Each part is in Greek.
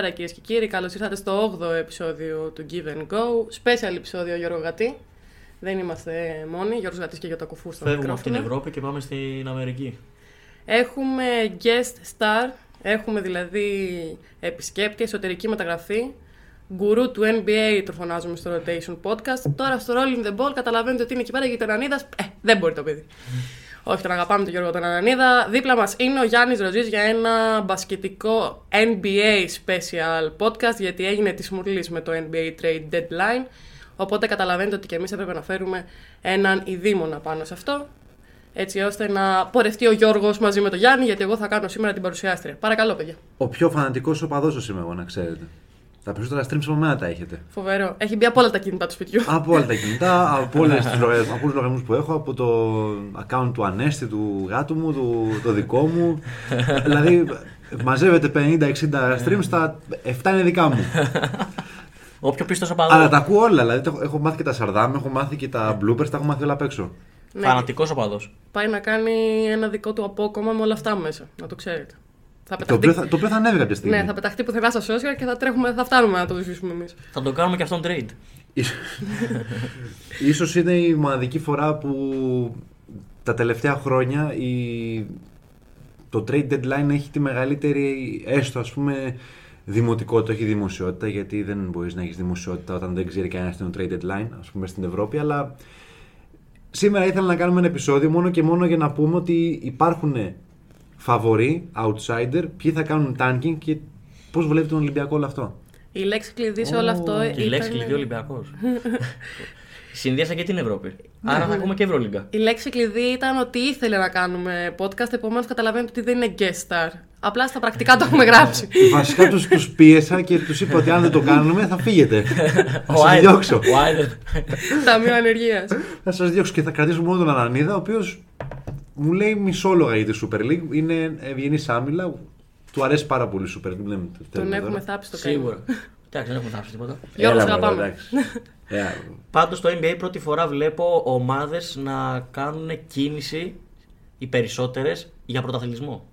Καλησπέρα κυρίες και κύριοι. Καλώς ήρθατε στο 8ο επεισόδιο του Give and Go. Special επεισόδιο Γιώργο Γατή. Δεν είμαστε μόνοι. Γιώργος Γατής και για το κουφούς στο Φεύγουμε από την μικρόφωνο. Ευρώπη και πάμε στην Αμερική. Έχουμε guest star. Έχουμε δηλαδή επισκέπτη, εσωτερική μεταγραφή. Γκουρού του NBA το φωνάζουμε στο Rotation Podcast. Τώρα στο Rolling the Ball καταλαβαίνετε ότι είναι εκεί πέρα για τον Ανίδα. Ε, δεν μπορεί το παιδί. Όχι, τον αγαπάμε τον Γιώργο τον Ανανίδα. Δίπλα μας είναι ο Γιάννης Ροζής για ένα μπασκετικό NBA special podcast, γιατί έγινε της μουρλής με το NBA Trade Deadline. Οπότε καταλαβαίνετε ότι και εμείς έπρεπε να φέρουμε έναν ειδήμονα πάνω σε αυτό. Έτσι ώστε να πορευτεί ο Γιώργος μαζί με τον Γιάννη, γιατί εγώ θα κάνω σήμερα την παρουσιάστρια. Παρακαλώ, παιδιά. Ο πιο φανατικός οπαδός σας είμαι εγώ, να ξέρετε. Τα περισσότερα streams από μένα τα έχετε. Φοβερό. Έχει μπει από όλα τα κινητά του σπιτιού. από όλα τα κινητά, από, όλες τις λογαριασμούς- από όλους τους λογαριασμούς που έχω, από το account του Ανέστη, του γάτου μου, του, το δικό μου. δηλαδή, μαζεύετε 50-60 streams, τα 7 είναι δικά μου. Όποιο πίστο οπαδό. Αλλά τα ακούω όλα. Δηλαδή, τα έχω- έχω μάθει και τα σαρδάμ, έχω μάθει και τα bloopers, τα έχω μάθει όλα απ' έξω. Ναι, Φανατικός οπαδό. πάει να κάνει ένα δικό του απόκομμα με όλα αυτά μέσα. Να το ξέρετε. Θα Το πεταχτεί, οποίο, θα, το οποίο θα ανέβει κάποια στιγμή. ναι, θα πεταχτεί πουθενά στα social και θα, τρέχουμε, θα φτάνουμε να το ζήσουμε εμείς. Θα το κάνουμε και αυτόν trade. Ίσως- Ίσως είναι η μοναδική φορά που τα τελευταία χρόνια η... το trade deadline έχει τη μεγαλύτερη έστω ας πούμε δημοτικότητα, όχι δημοσιότητα γιατί δεν μπορείς να έχεις δημοσιότητα όταν δεν ξέρει κανένας τι είναι το trade deadline ας πούμε στην Ευρώπη αλλά σήμερα ήθελα να κάνουμε ένα επεισόδιο μόνο και μόνο για να πούμε ότι υπάρχουν φαβοροί, outsider, ποιοι θα κάνουν tanking και πώς βλέπει τον Ολυμπιακό όλο αυτό. Η λέξη κλειδί σε όλο αυτό. Η λέξη ήταν- κλειδί Ολυμπιακός. Συνδύασα και την Ευρώπη. Άρα θα ακούμε και Ευρωλίγκα. Η λέξη κλειδί ήταν ότι ήθελε να κάνουμε podcast, επομένως καταλαβαίνετε ότι δεν είναι guest star. Απλά στα πρακτικά το έχουμε γράψει. Βασικά τους, τους πίεσα και τους είπα ότι αν δεν το κάνουμε θα φύγετε. θα Ο σας Άιδερ- διώξω. Ο Άιδερ. Ταμείο ανεργίας. θα σας διώξω και θα κρατήσω μόνο τον Ανανίδα, ο οποίος μου λέει μισόλογα για τη Super League. Είναι ευγενής άμυλα. Του αρέσει πάρα πολύ η Super League. Λέμε, το Τον θέλουμε έχουμε τώρα. θάψει το καημό. Σίγουρα. Εντάξει, δεν έχουμε θάψει τίποτα. Γιώργος, Έλα, σε μωρέ, αγαπάμε. εντάξει. Ε, Πάντως στο NBA πρώτη φορά βλέπω ομάδες να κάνουν κίνηση οι περισσότερες για πρωταθλητισμό.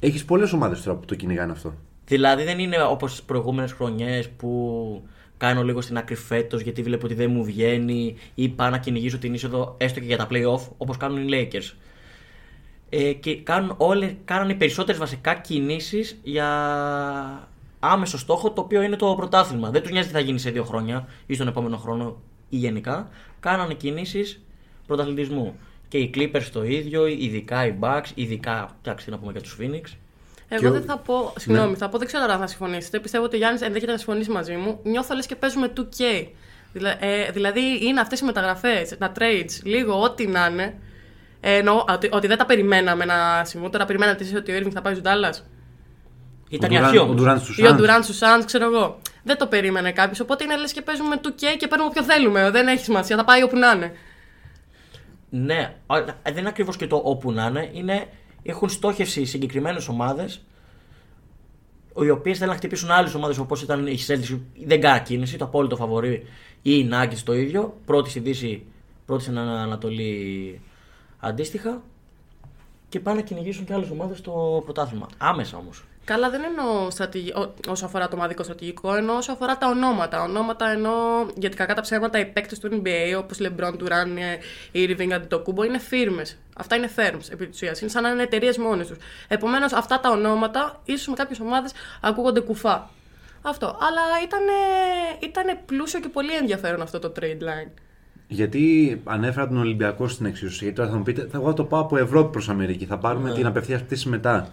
Έχεις πολλές ομάδες τώρα που το κυνηγάνε αυτό. Δηλαδή δεν είναι όπως τις προηγούμενες χρονιές που κάνω λίγο στην άκρη φέτος γιατί βλέπω ότι δεν μου βγαίνει ή πάω να κυνηγήσω την είσοδο έστω και για τα playoff όπως κάνουν οι Lakers. Ε, και κάνουν όλες, κάνανε οι περισσότερες βασικά κινήσεις για άμεσο στόχο το οποίο είναι το πρωτάθλημα. Δεν τους νοιάζει τι θα γίνει σε δύο χρόνια ή στον επόμενο χρόνο ή γενικά. Κάνανε κινήσεις πρωταθλητισμού. Και οι Clippers το ίδιο, ειδικά οι Bucks, ειδικά, εντάξει, τι να πούμε για τους Phoenix. Εγώ Και ο- δεν θα πω. Συγγνώμη, Ναι. θα πω, δεν ξέρω αν θα συμφωνήσετε. Πιστεύω ότι ο Γιάννης ενδέχεται να συμφωνήσει μαζί μου. Νιώθω λες και παίζουμε 2K. Δηλα- ε, δηλαδή είναι αυτές οι μεταγραφές, τα trades, λίγο ό,τι να είναι. Ε, εννοώ ότι, ότι δεν τα περιμέναμε να συμβούν. Τώρα περιμένατε εσείς ότι ο Irving θα πάει στου Dallas. Ήταν Ο η Durant- αρχή Ο όμως. Durant στους Ή ο Suns. Durant στους Suns, ξέρω εγώ. Δεν το περίμενε κάποιος. Οπότε είναι λες και παίζουμε 2K και παίρνουμε όποιο θέλουμε. Δεν έχει σημασία. Θα πάει όπου να είναι. Ναι, α, δεν είναι ακριβώς και το όπου να είναι. είναι έχουν στόχευση συγκεκριμένες ομάδες οι οποίες θέλουν να χτυπήσουν άλλες ομάδες όπως ήταν η Celtics. Δεν κάνει κίνηση, το απόλυτο φαβορή ή οι Nuggets το ίδιο. Πρώτη στη Δύση, πρώτη στην Ανατολή αντίστοιχα. Και πάνε να κυνηγήσουν και άλλες ομάδες στο πρωτάθλημα. Άμεσα όμως. Καλά, δεν εννοώ στρατηγι... ό- όσο αφορά το ομαδικό στρατηγικό, εννοώ όσο αφορά τα ονόματα. Ονόματα εννοώ γιατί κακά τα ψέματα οι παίκτες του NBA όπως LeBron, Duran, Irving, Antetokounmpo είναι φίρμες. Αυτά είναι firms επί της ουσίας. Είναι σαν να είναι εταιρείες μόνες τους. Επομένως, αυτά τα ονόματα ίσως με κάποιες ομάδες ακούγονται κουφά. Αυτό. Αλλά ήταν, ήτανε πλούσιο και πολύ ενδιαφέρον αυτό το trade line. Γιατί ανέφερα τον Ολυμπιακό στην εξουσία. Τώρα θα μου πείτε, θα εγώ θα το πάω από Ευρώπη προς Αμερική. Θα πάρουμε Ναι. την απευθείας πτήση μετά.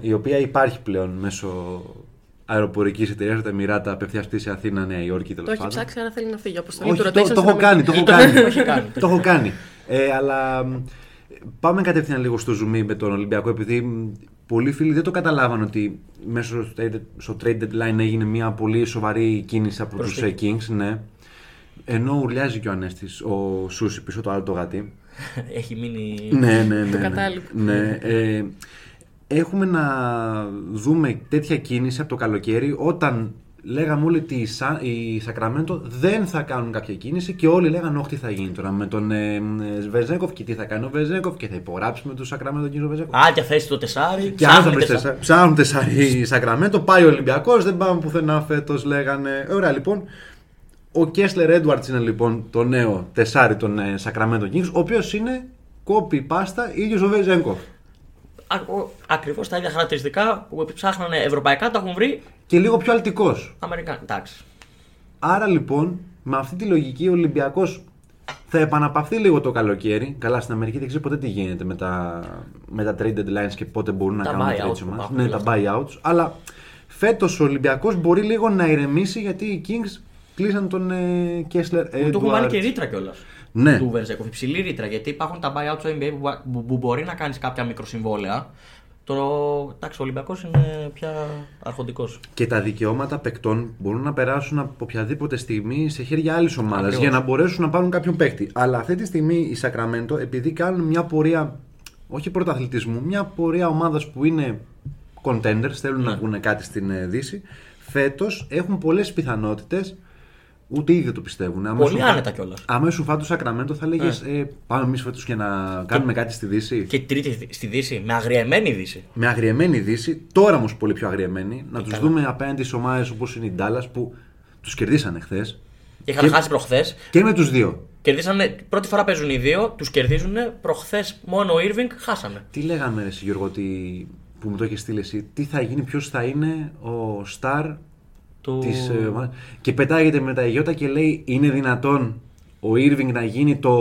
η οποία υπάρχει πλέον μέσω αεροπορικής εταιρείας, τα Εμμυράτα, απευθείας πτήση Αθήνα-Νέα Υόρκη τέλος Το έχει πάντων. ψάξει, άρα θέλει να φύγει. Αποστολή Όχι, του το, rotation το στην έχω κάνει, Αμερική. το έχω κάνει. Το έχει κάνει. το έχω κάνει. Ε, αλλά μ, πάμε κατευθείαν λίγο στο zoom in με τον Ολυμπιακό, επειδή μ, πολλοί φίλοι δεν το καταλάβαν ότι μέσω στο trade- στο trade deadline έγινε μια πολύ σοβαρή κίνηση από τους ε, Kings, ναι. Ενώ ουρλιάζει και ο Ανέστης, ο Σούση πίσω το άλλο το γατί. Έχει μείνει. ναι, ναι, ναι. ναι. κατάλοιπο. ναι. Ε, έχουμε να δούμε τέτοια κίνηση από το καλοκαίρι όταν λέγαμε όλοι ότι οι, Σα, οι Σακραμέντο δεν θα κάνουν κάποια κίνηση και όλοι λέγανε όχι τι θα γίνει τώρα με τον ε, ε, Βεζέγκοφ και τι θα κάνει ο Βεζέγκοφ και θα υπογράψει με τον Σακραμέντο κύριο Βεζέγκοφ. Α, και θέση το τεσάρι. Και αν θα ψάχνει βρει τεσάρι. τεσσάρι. Ψάχνουν τεσσάρι Σακραμέντο, πάει ο Ολυμπιακός, δεν πάμε πουθενά φέτος, λέγανε. Ωραία λοιπόν. Ο Κέσλερ Έντουαρτς είναι λοιπόν το νέο τεσάρι των ε, Σακραμέντο Kings, ο οποίος είναι κόπη πάστα ίδιος ο Βεζέγκοφ. Ακριβώς τα ίδια χαρακτηριστικά που ψάχνανε ευρωπαϊκά τα έχουν βρει Και λίγο πιο αλτικός. Αμερικάνοι. Εντάξει. Άρα λοιπόν, με αυτή τη λογική, ο Ολυμπιακός θα επαναπαυθεί λίγο το καλοκαίρι. Καλά, στην Αμερική δεν ξέρω ποτέ τι γίνεται με τα, με τα trade deadlines και πότε μπορούν να Τα κάνουν buyouts trades που ομάδες. υπάρχουν Ναι, και τα αυτά. buyouts. Αλλά φέτος ο Ολυμπιακός μπορεί λίγο να ηρεμήσει γιατί οι Kings κλείσαν τον ε, Κέσλερ. Που του έχουν βάλει και ρήτρα κιόλας. Ναι. Του Βερζέκοφ. Υψηλή ρήτρα. Γιατί υπάρχουν τα buyout στο NBA που, που, που μπορεί να κάνεις κάποια μικροσυμβόλαια. Το εντάξει, ο Ολυμπιακός είναι πια αρχοντικός. Και τα δικαιώματα παικτών μπορούν να περάσουν από οποιαδήποτε στιγμή σε χέρια άλλης ομάδας Ακριβώς. για να μπορέσουν να πάρουν κάποιον παίκτη. Αλλά αυτή τη στιγμή οι Σακραμέντο, επειδή κάνουν μια πορεία, όχι πρωταθλητισμού, μια πορεία ομάδας που είναι contenders, θέλουν Ναι. να βγουν κάτι στην ε, Δύση, φέτος έχουν πολλές πιθανότητες. Ούτε ήδη δεν το πιστεύουν. Άμα Πολύ σου φά- άνετα κιόλας. Άμα σου φάει το Σακραμέντο, θα έλεγε ε, πάμε εμείς φέτος και να κάνουμε κάτι στη Δύση. Και τρίτη στη Δύση, με αγριεμένη Δύση. Με αγριεμένη Δύση, τώρα όμως πολύ πιο αγριεμένη, να τους καλά. δούμε απέναντι σε ομάδες όπως είναι η Ντάλλας που τους κερδίσανε χθες. Και είχαν χάσει προχθές. Και με τους δύο. Κερδίσανε, πρώτη φορά παίζουν οι δύο, τους κερδίζουν. Προχθές μόνο ο Irving χάσανε. Τι λέγαμε, ρε, εσύ, Γιώργο, ότι, που μου το έχεις στείλει εσύ, τι θα γίνει, ποιος θα είναι ο Σταρ Του... της ε, ομάδας. Και πετάγεται με τα Αιγιώτα και λέει: Είναι δυνατόν ο Irving να γίνει το,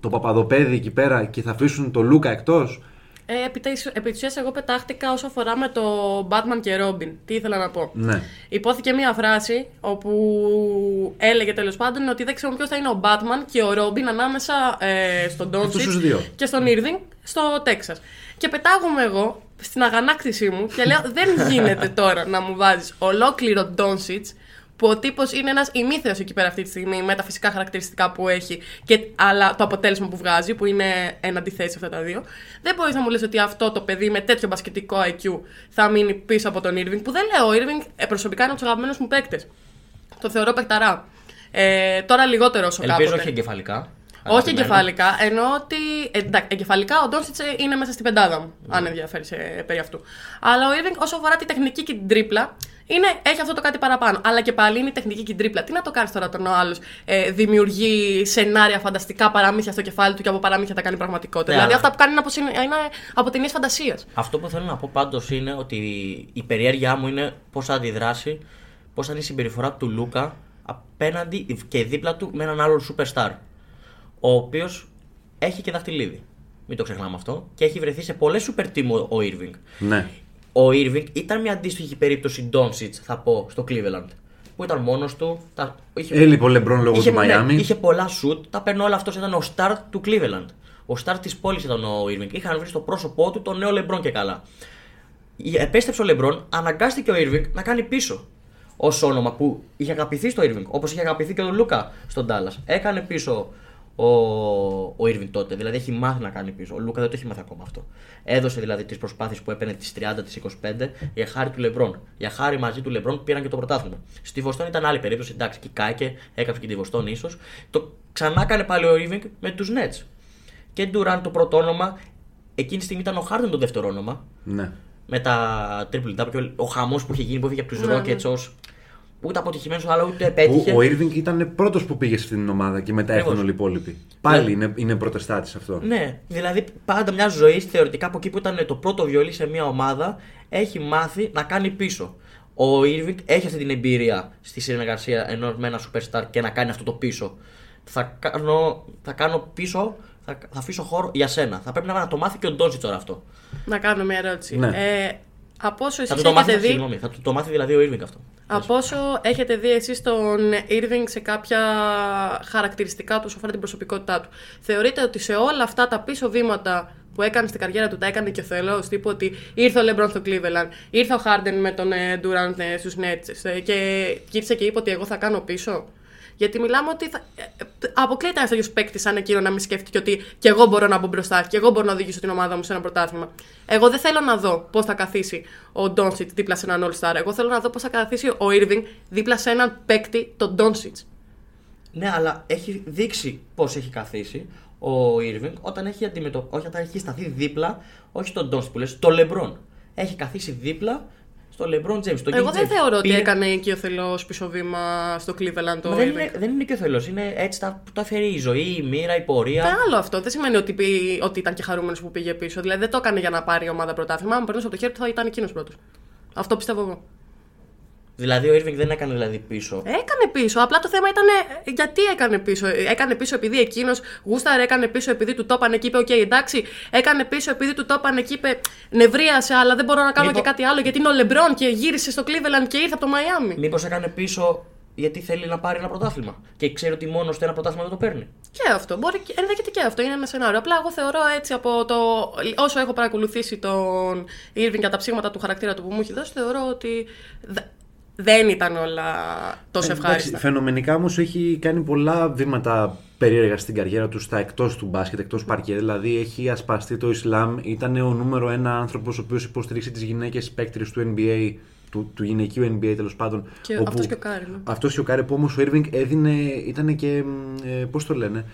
το παπαδοπέδι εκεί πέρα και θα αφήσουν τον Λούκα εκτός; Ε, επί, της, επί της ουσίας εγώ πετάχτηκα όσο αφορά με το Batman και Robin. Τι ήθελα να πω. Ναι. Υπόθηκε μία φράση όπου έλεγε τέλος πάντων ότι δεν ξέρουμε ποιος θα είναι ο Batman και ο Robin ανάμεσα ε, στον Αυτούς τους Doncic δύο. και στον Irving στο Τέξας. Και πετάγομαι εγώ στην αγανάκτησή μου και λέω: Δεν γίνεται τώρα να μου βάζεις ολόκληρο Doncic που ο τύπος είναι ένας ημίθεο εκεί πέρα αυτή τη στιγμή με τα φυσικά χαρακτηριστικά που έχει, και, αλλά το αποτέλεσμα που βγάζει, που είναι εν αντιθέσει αυτά τα δύο. Δεν μπορείς να μου λες ότι αυτό το παιδί με τέτοιο μπασκετικό IQ θα μείνει πίσω από τον Irving, που δεν λέω. Ο Irving ε, προσωπικά είναι από τους αγαπημένους μου παίκτες. Το θεωρώ παικταρά. Ε, τώρα λιγότερο όσο Ελπίζω κάποτε. όχι εγκεφαλικά. Όχι Αγαπημένο. εγκεφαλικά, ενώ ότι. ε, Εντάξει, εγκεφαλικά ο Ντόνσιτς είναι μέσα στην πεντάδα μου, αν ενδιαφέρει σε, περί αυτού. Αλλά ο Irving, όσο αφορά τη τεχνική και την τρίπλα, είναι, έχει αυτό το κάτι παραπάνω. Αλλά και πάλι είναι η τεχνική και την τρίπλα. Τι να το κάνεις τώρα τον άλλος, ε, δημιουργεί σενάρια φανταστικά παραμύθια στο κεφάλι του και από παραμύθια τα κάνει πραγματικότητα. Ναι, δηλαδή αλλά- αυτά που κάνει είναι από, συνε- είναι από ταινίες φαντασίας. Αυτό που θέλω να πω πάντως είναι ότι η περιέργειά μου είναι πώς θα αντιδράσει, πώς θα είναι η συμπεριφορά του Λούκα απέναντι και δίπλα του με έναν άλλον superstar. Ο οποίος έχει και δαχτυλίδι. Μην το ξεχνάμε αυτό. Και έχει βρεθεί σε πολλές super team ο- ο Irving. Ναι. Ο Irving ήταν μια αντίστοιχη περίπτωση Doncic, θα πω, στο Cleveland. Που ήταν μόνος του. Τα... Είχε... Έλειπε ο Λεμπρόν λόγω είχε, του Μαϊάμι. Ναι, είχε πολλά σουτ, τα παίρνει όλα αυτός. Ήταν ο star του Cleveland. Ο star της πόλης ήταν ο Irving. Είχαν βρει στο πρόσωπό του τον νέο Λεμπρόν και καλά. Επέστρεψε ο Λεμπρόν, αναγκάστηκε ο Irving να κάνει πίσω. Ω όνομα που είχε αγαπηθεί στο Irving, όπως είχε αγαπηθεί και ο Λούκα στο Dallas. Έκανε πίσω ο, ο Irving τότε. Δηλαδή έχει μάθει να κάνει πίσω. Ο Λούκα δεν το έχει μάθει ακόμα αυτό. Έδωσε δηλαδή τις προσπάθειες που έπαιρνε τις 30, τις 25 για χάρη του Λεμπρόν. Για χάρη μαζί του Λεμπρόν πήραν και το πρωτάθλημα. Στη Βοστόνη ήταν άλλη περίπτωση. Εντάξει, και κάκε, έκαψε και τη Βοστόνη ίσως. Το ξανά έκανε πάλι ο Irving με τους Nets. Και Durant το πρώτο όνομα. Εκείνη τη στιγμή ήταν ο Harden το δεύτερο όνομα Ναι. με τα triple W, ο χαμός που είχε γίνει που έφυγε από τους Ναι, Rockets ω ούτε αποτυχημένος, αλλά ούτε επέτυχε. Ο, ο Irving ήταν πρώτος που πήγε σε αυτήν την ομάδα και μετά Ακριβώς. έφτανε όλοι οι υπόλοιποι. Πάλι Ναι. είναι, είναι πρωτεστάτη αυτό. Ναι, δηλαδή πάντα μια ζωή θεωρητικά από εκεί που ήταν το πρώτο βιολί σε μια ομάδα έχει μάθει να κάνει πίσω. Ο Irving έχει αυτή την εμπειρία στη συνεργασία ενός με ένα superstar και να κάνει αυτό το πίσω. Θα κάνω, θα κάνω πίσω, θα, θα αφήσω χώρο για σένα. Θα πρέπει να, να το μάθει και ο Ντόζιτ τώρα αυτό. Να κάνω μια ερώτηση. Ναι. Ε, από όσο Θα εσείς του το μάθει, έχετε δει, συγγνώμη, θα του το μάθει δηλαδή ο Irving αυτό. Από όσο έχετε δει εσείς τον Irving σε κάποια χαρακτηριστικά του, όσο αφορά την προσωπικότητά του, θεωρείτε ότι σε όλα αυτά τα πίσω βήματα που έκανε στην καριέρα του, τα έκανε και ο Θεός, τύπου ότι ήρθε ο Λεμπρόν στο Cleveland, ήρθε ο Harden με τον ε, Durant ε, στους Nets ε, και γύρισε και είπε ότι εγώ θα κάνω πίσω; Γιατί μιλάμε ότι θα... ε, ε, αποκλείεται ένα τέτοιος παίκτης σαν εκείνο να μην σκέφτηκε ότι και εγώ μπορώ να μπω μπροστά και εγώ μπορώ να οδηγήσω την ομάδα μου σε ένα πρωτάθλημα. Εγώ δεν θέλω να δω πώς θα καθίσει ο Ντόνσιτς δίπλα σε έναν All-Star. Εγώ θέλω να δω πώς θα καθίσει ο Irving δίπλα σε έναν παίκτη, τον Ντόνσιτς. Ναι, αλλά έχει δείξει πώς έχει καθίσει ο Irving όταν έχει, αντιμετω... όχι, όταν έχει σταθεί δίπλα, όχι στον Ντόνσιτς που λες, στο Λεμπρόν. Έχει καθίσει δίπλα στο LeBron James. στον Εγώ King δεν James. θεωρώ ότι Πήρε- έκανε εκεί ο Θελό πίσω βήμα στο Cleveland το Μα δεν, Irving. είναι, δεν είναι και ο θελό. Είναι έτσι τα, που τα φέρει η ζωή, η μοίρα, η πορεία. Είναι άλλο αυτό. Δεν σημαίνει ότι, πει- ότι ήταν και χαρούμενος που πήγε πίσω. Δηλαδή δεν το έκανε για να πάρει η ομάδα πρωτάθλημα. Αν περνούσε από το χέρι του θα ήταν εκείνος πρώτος. Αυτό πιστεύω εγώ. Δηλαδή ο Irving δεν έκανε δηλαδή πίσω. Έκανε πίσω. Απλά το θέμα ήταν ε, γιατί έκανε πίσω. Ε, Έκανε πίσω επειδή εκείνος γούσταρε, έκανε πίσω επειδή του τόπανε και είπε: Οκ, εντάξει. Έκανε πίσω επειδή του τόπανε και είπε: Νευρίασε, αλλά δεν μπορώ να κάνω Μήπω- και κάτι άλλο γιατί είναι ο Λεμπρόν και γύρισε στο Cleveland και ήρθε από το Μαϊάμι. Μήπως έκανε πίσω γιατί θέλει να πάρει ένα πρωτάθλημα. Και ξέρει ότι μόνο στο ένα πρωτάθλημα δεν το παίρνει. Και αυτό. Μπορεί, και- ενδέχεται και αυτό. Είναι ένα σενάριο. Απλά εγώ θεωρώ έτσι από το. Όσο έχω παρακολουθήσει τον Irving και τα ψήγματα του χαρακτήρα του που μου έχει δώσει, θεωρώ ότι δε- δεν ήταν όλα τόσο Ε, Εντάξει, ευχάριστα. φαινομενικά όμως έχει κάνει πολλά βήματα περίεργα στην καριέρα του στα εκτός του μπάσκετ, εκτός παρκέ. Δηλαδή έχει ασπαστεί το Ισλάμ, ήταν ο νούμερο ένα άνθρωπος ο οποίος υποστηρίξει τις γυναίκες παίκτριε του NBA, του, του γυναικείου NBA τέλος πάντων. Και αυτός και ο Κάρι, ναι. Αυτός και ο Κάρι που όμως ο Irving έδινε, ήταν και. Ε, Πώς το λένε,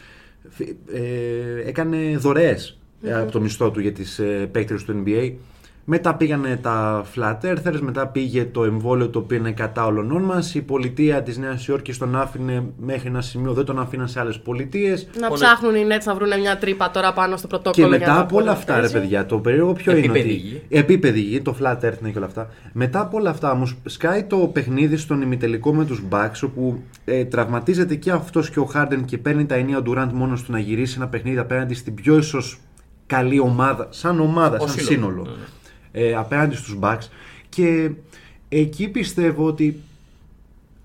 φι- ε, έκανε δωρεές από το μισθό του για τις ε, παίκτριες του NBA. Μετά πήγανε τα Flat Earthers, μετά πήγε το εμβόλιο το οποίο είναι κατά όλων μας. Η πολιτεία της Νέας Υόρκης τον άφηνε μέχρι ένα σημείο, δεν τον αφήναν σε άλλες πολιτείες. Να Πονε- ψάχνουν οι Nets να βρουν μια τρύπα τώρα πάνω στο Και πρωτόκολλο. για μετά να από όλα πούνε αυτά, ρε έτσι. παιδιά, το περίεργο ποιο είναι. Επίπεδη Ότι... γη. Επίπεδη γη, το flat earth είναι και όλα αυτά. Μετά από όλα αυτά όμως, σκάει το παιχνίδι στον ημιτελικό με τους Bucks, όπου ε, τραυματίζεται και αυτός και ο Harden και παίρνει τα ενία ο Durant μόνος του να γυρίσει ένα παιχνίδι απέναντι στην πιο ίσως καλή ομάδα, σαν ομάδα, Ο σαν σύλλογος. σύνολο, ε, απέναντι στους Bucks. Και εκεί πιστεύω ότι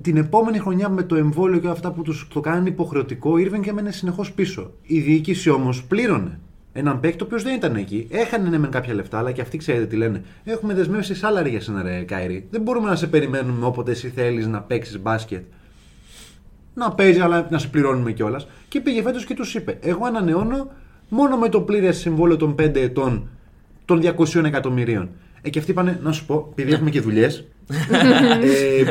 την επόμενη χρονιά με το εμβόλιο και όλα αυτά που τους το κάνανε υποχρεωτικό, ο Irving έμενε συνεχώς πίσω. Η διοίκηση όμως πλήρωνε έναν παίκτη ο οποίος δεν ήταν εκεί. Έχανε ναι, μεν κάποια λεφτά, αλλά και αυτοί ξέρετε τι λένε. Έχουμε δεσμεύσει σάλαρι για σένα, ρε Κάιρι. Δεν μπορούμε να σε περιμένουμε όποτε εσύ θέλεις να παίξεις μπάσκετ. Να παίζει, αλλά να σε πληρώνουμε κιόλας. Και πήγε φέτος και τους είπε: Εγώ ανανεώνω μόνο με το πλήρες συμβόλαιο των 5 ετών των 200 εκατομμυρίων. Ε, και αυτοί είπανε, να σου πω, επειδή έχουμε και δουλειές. ε,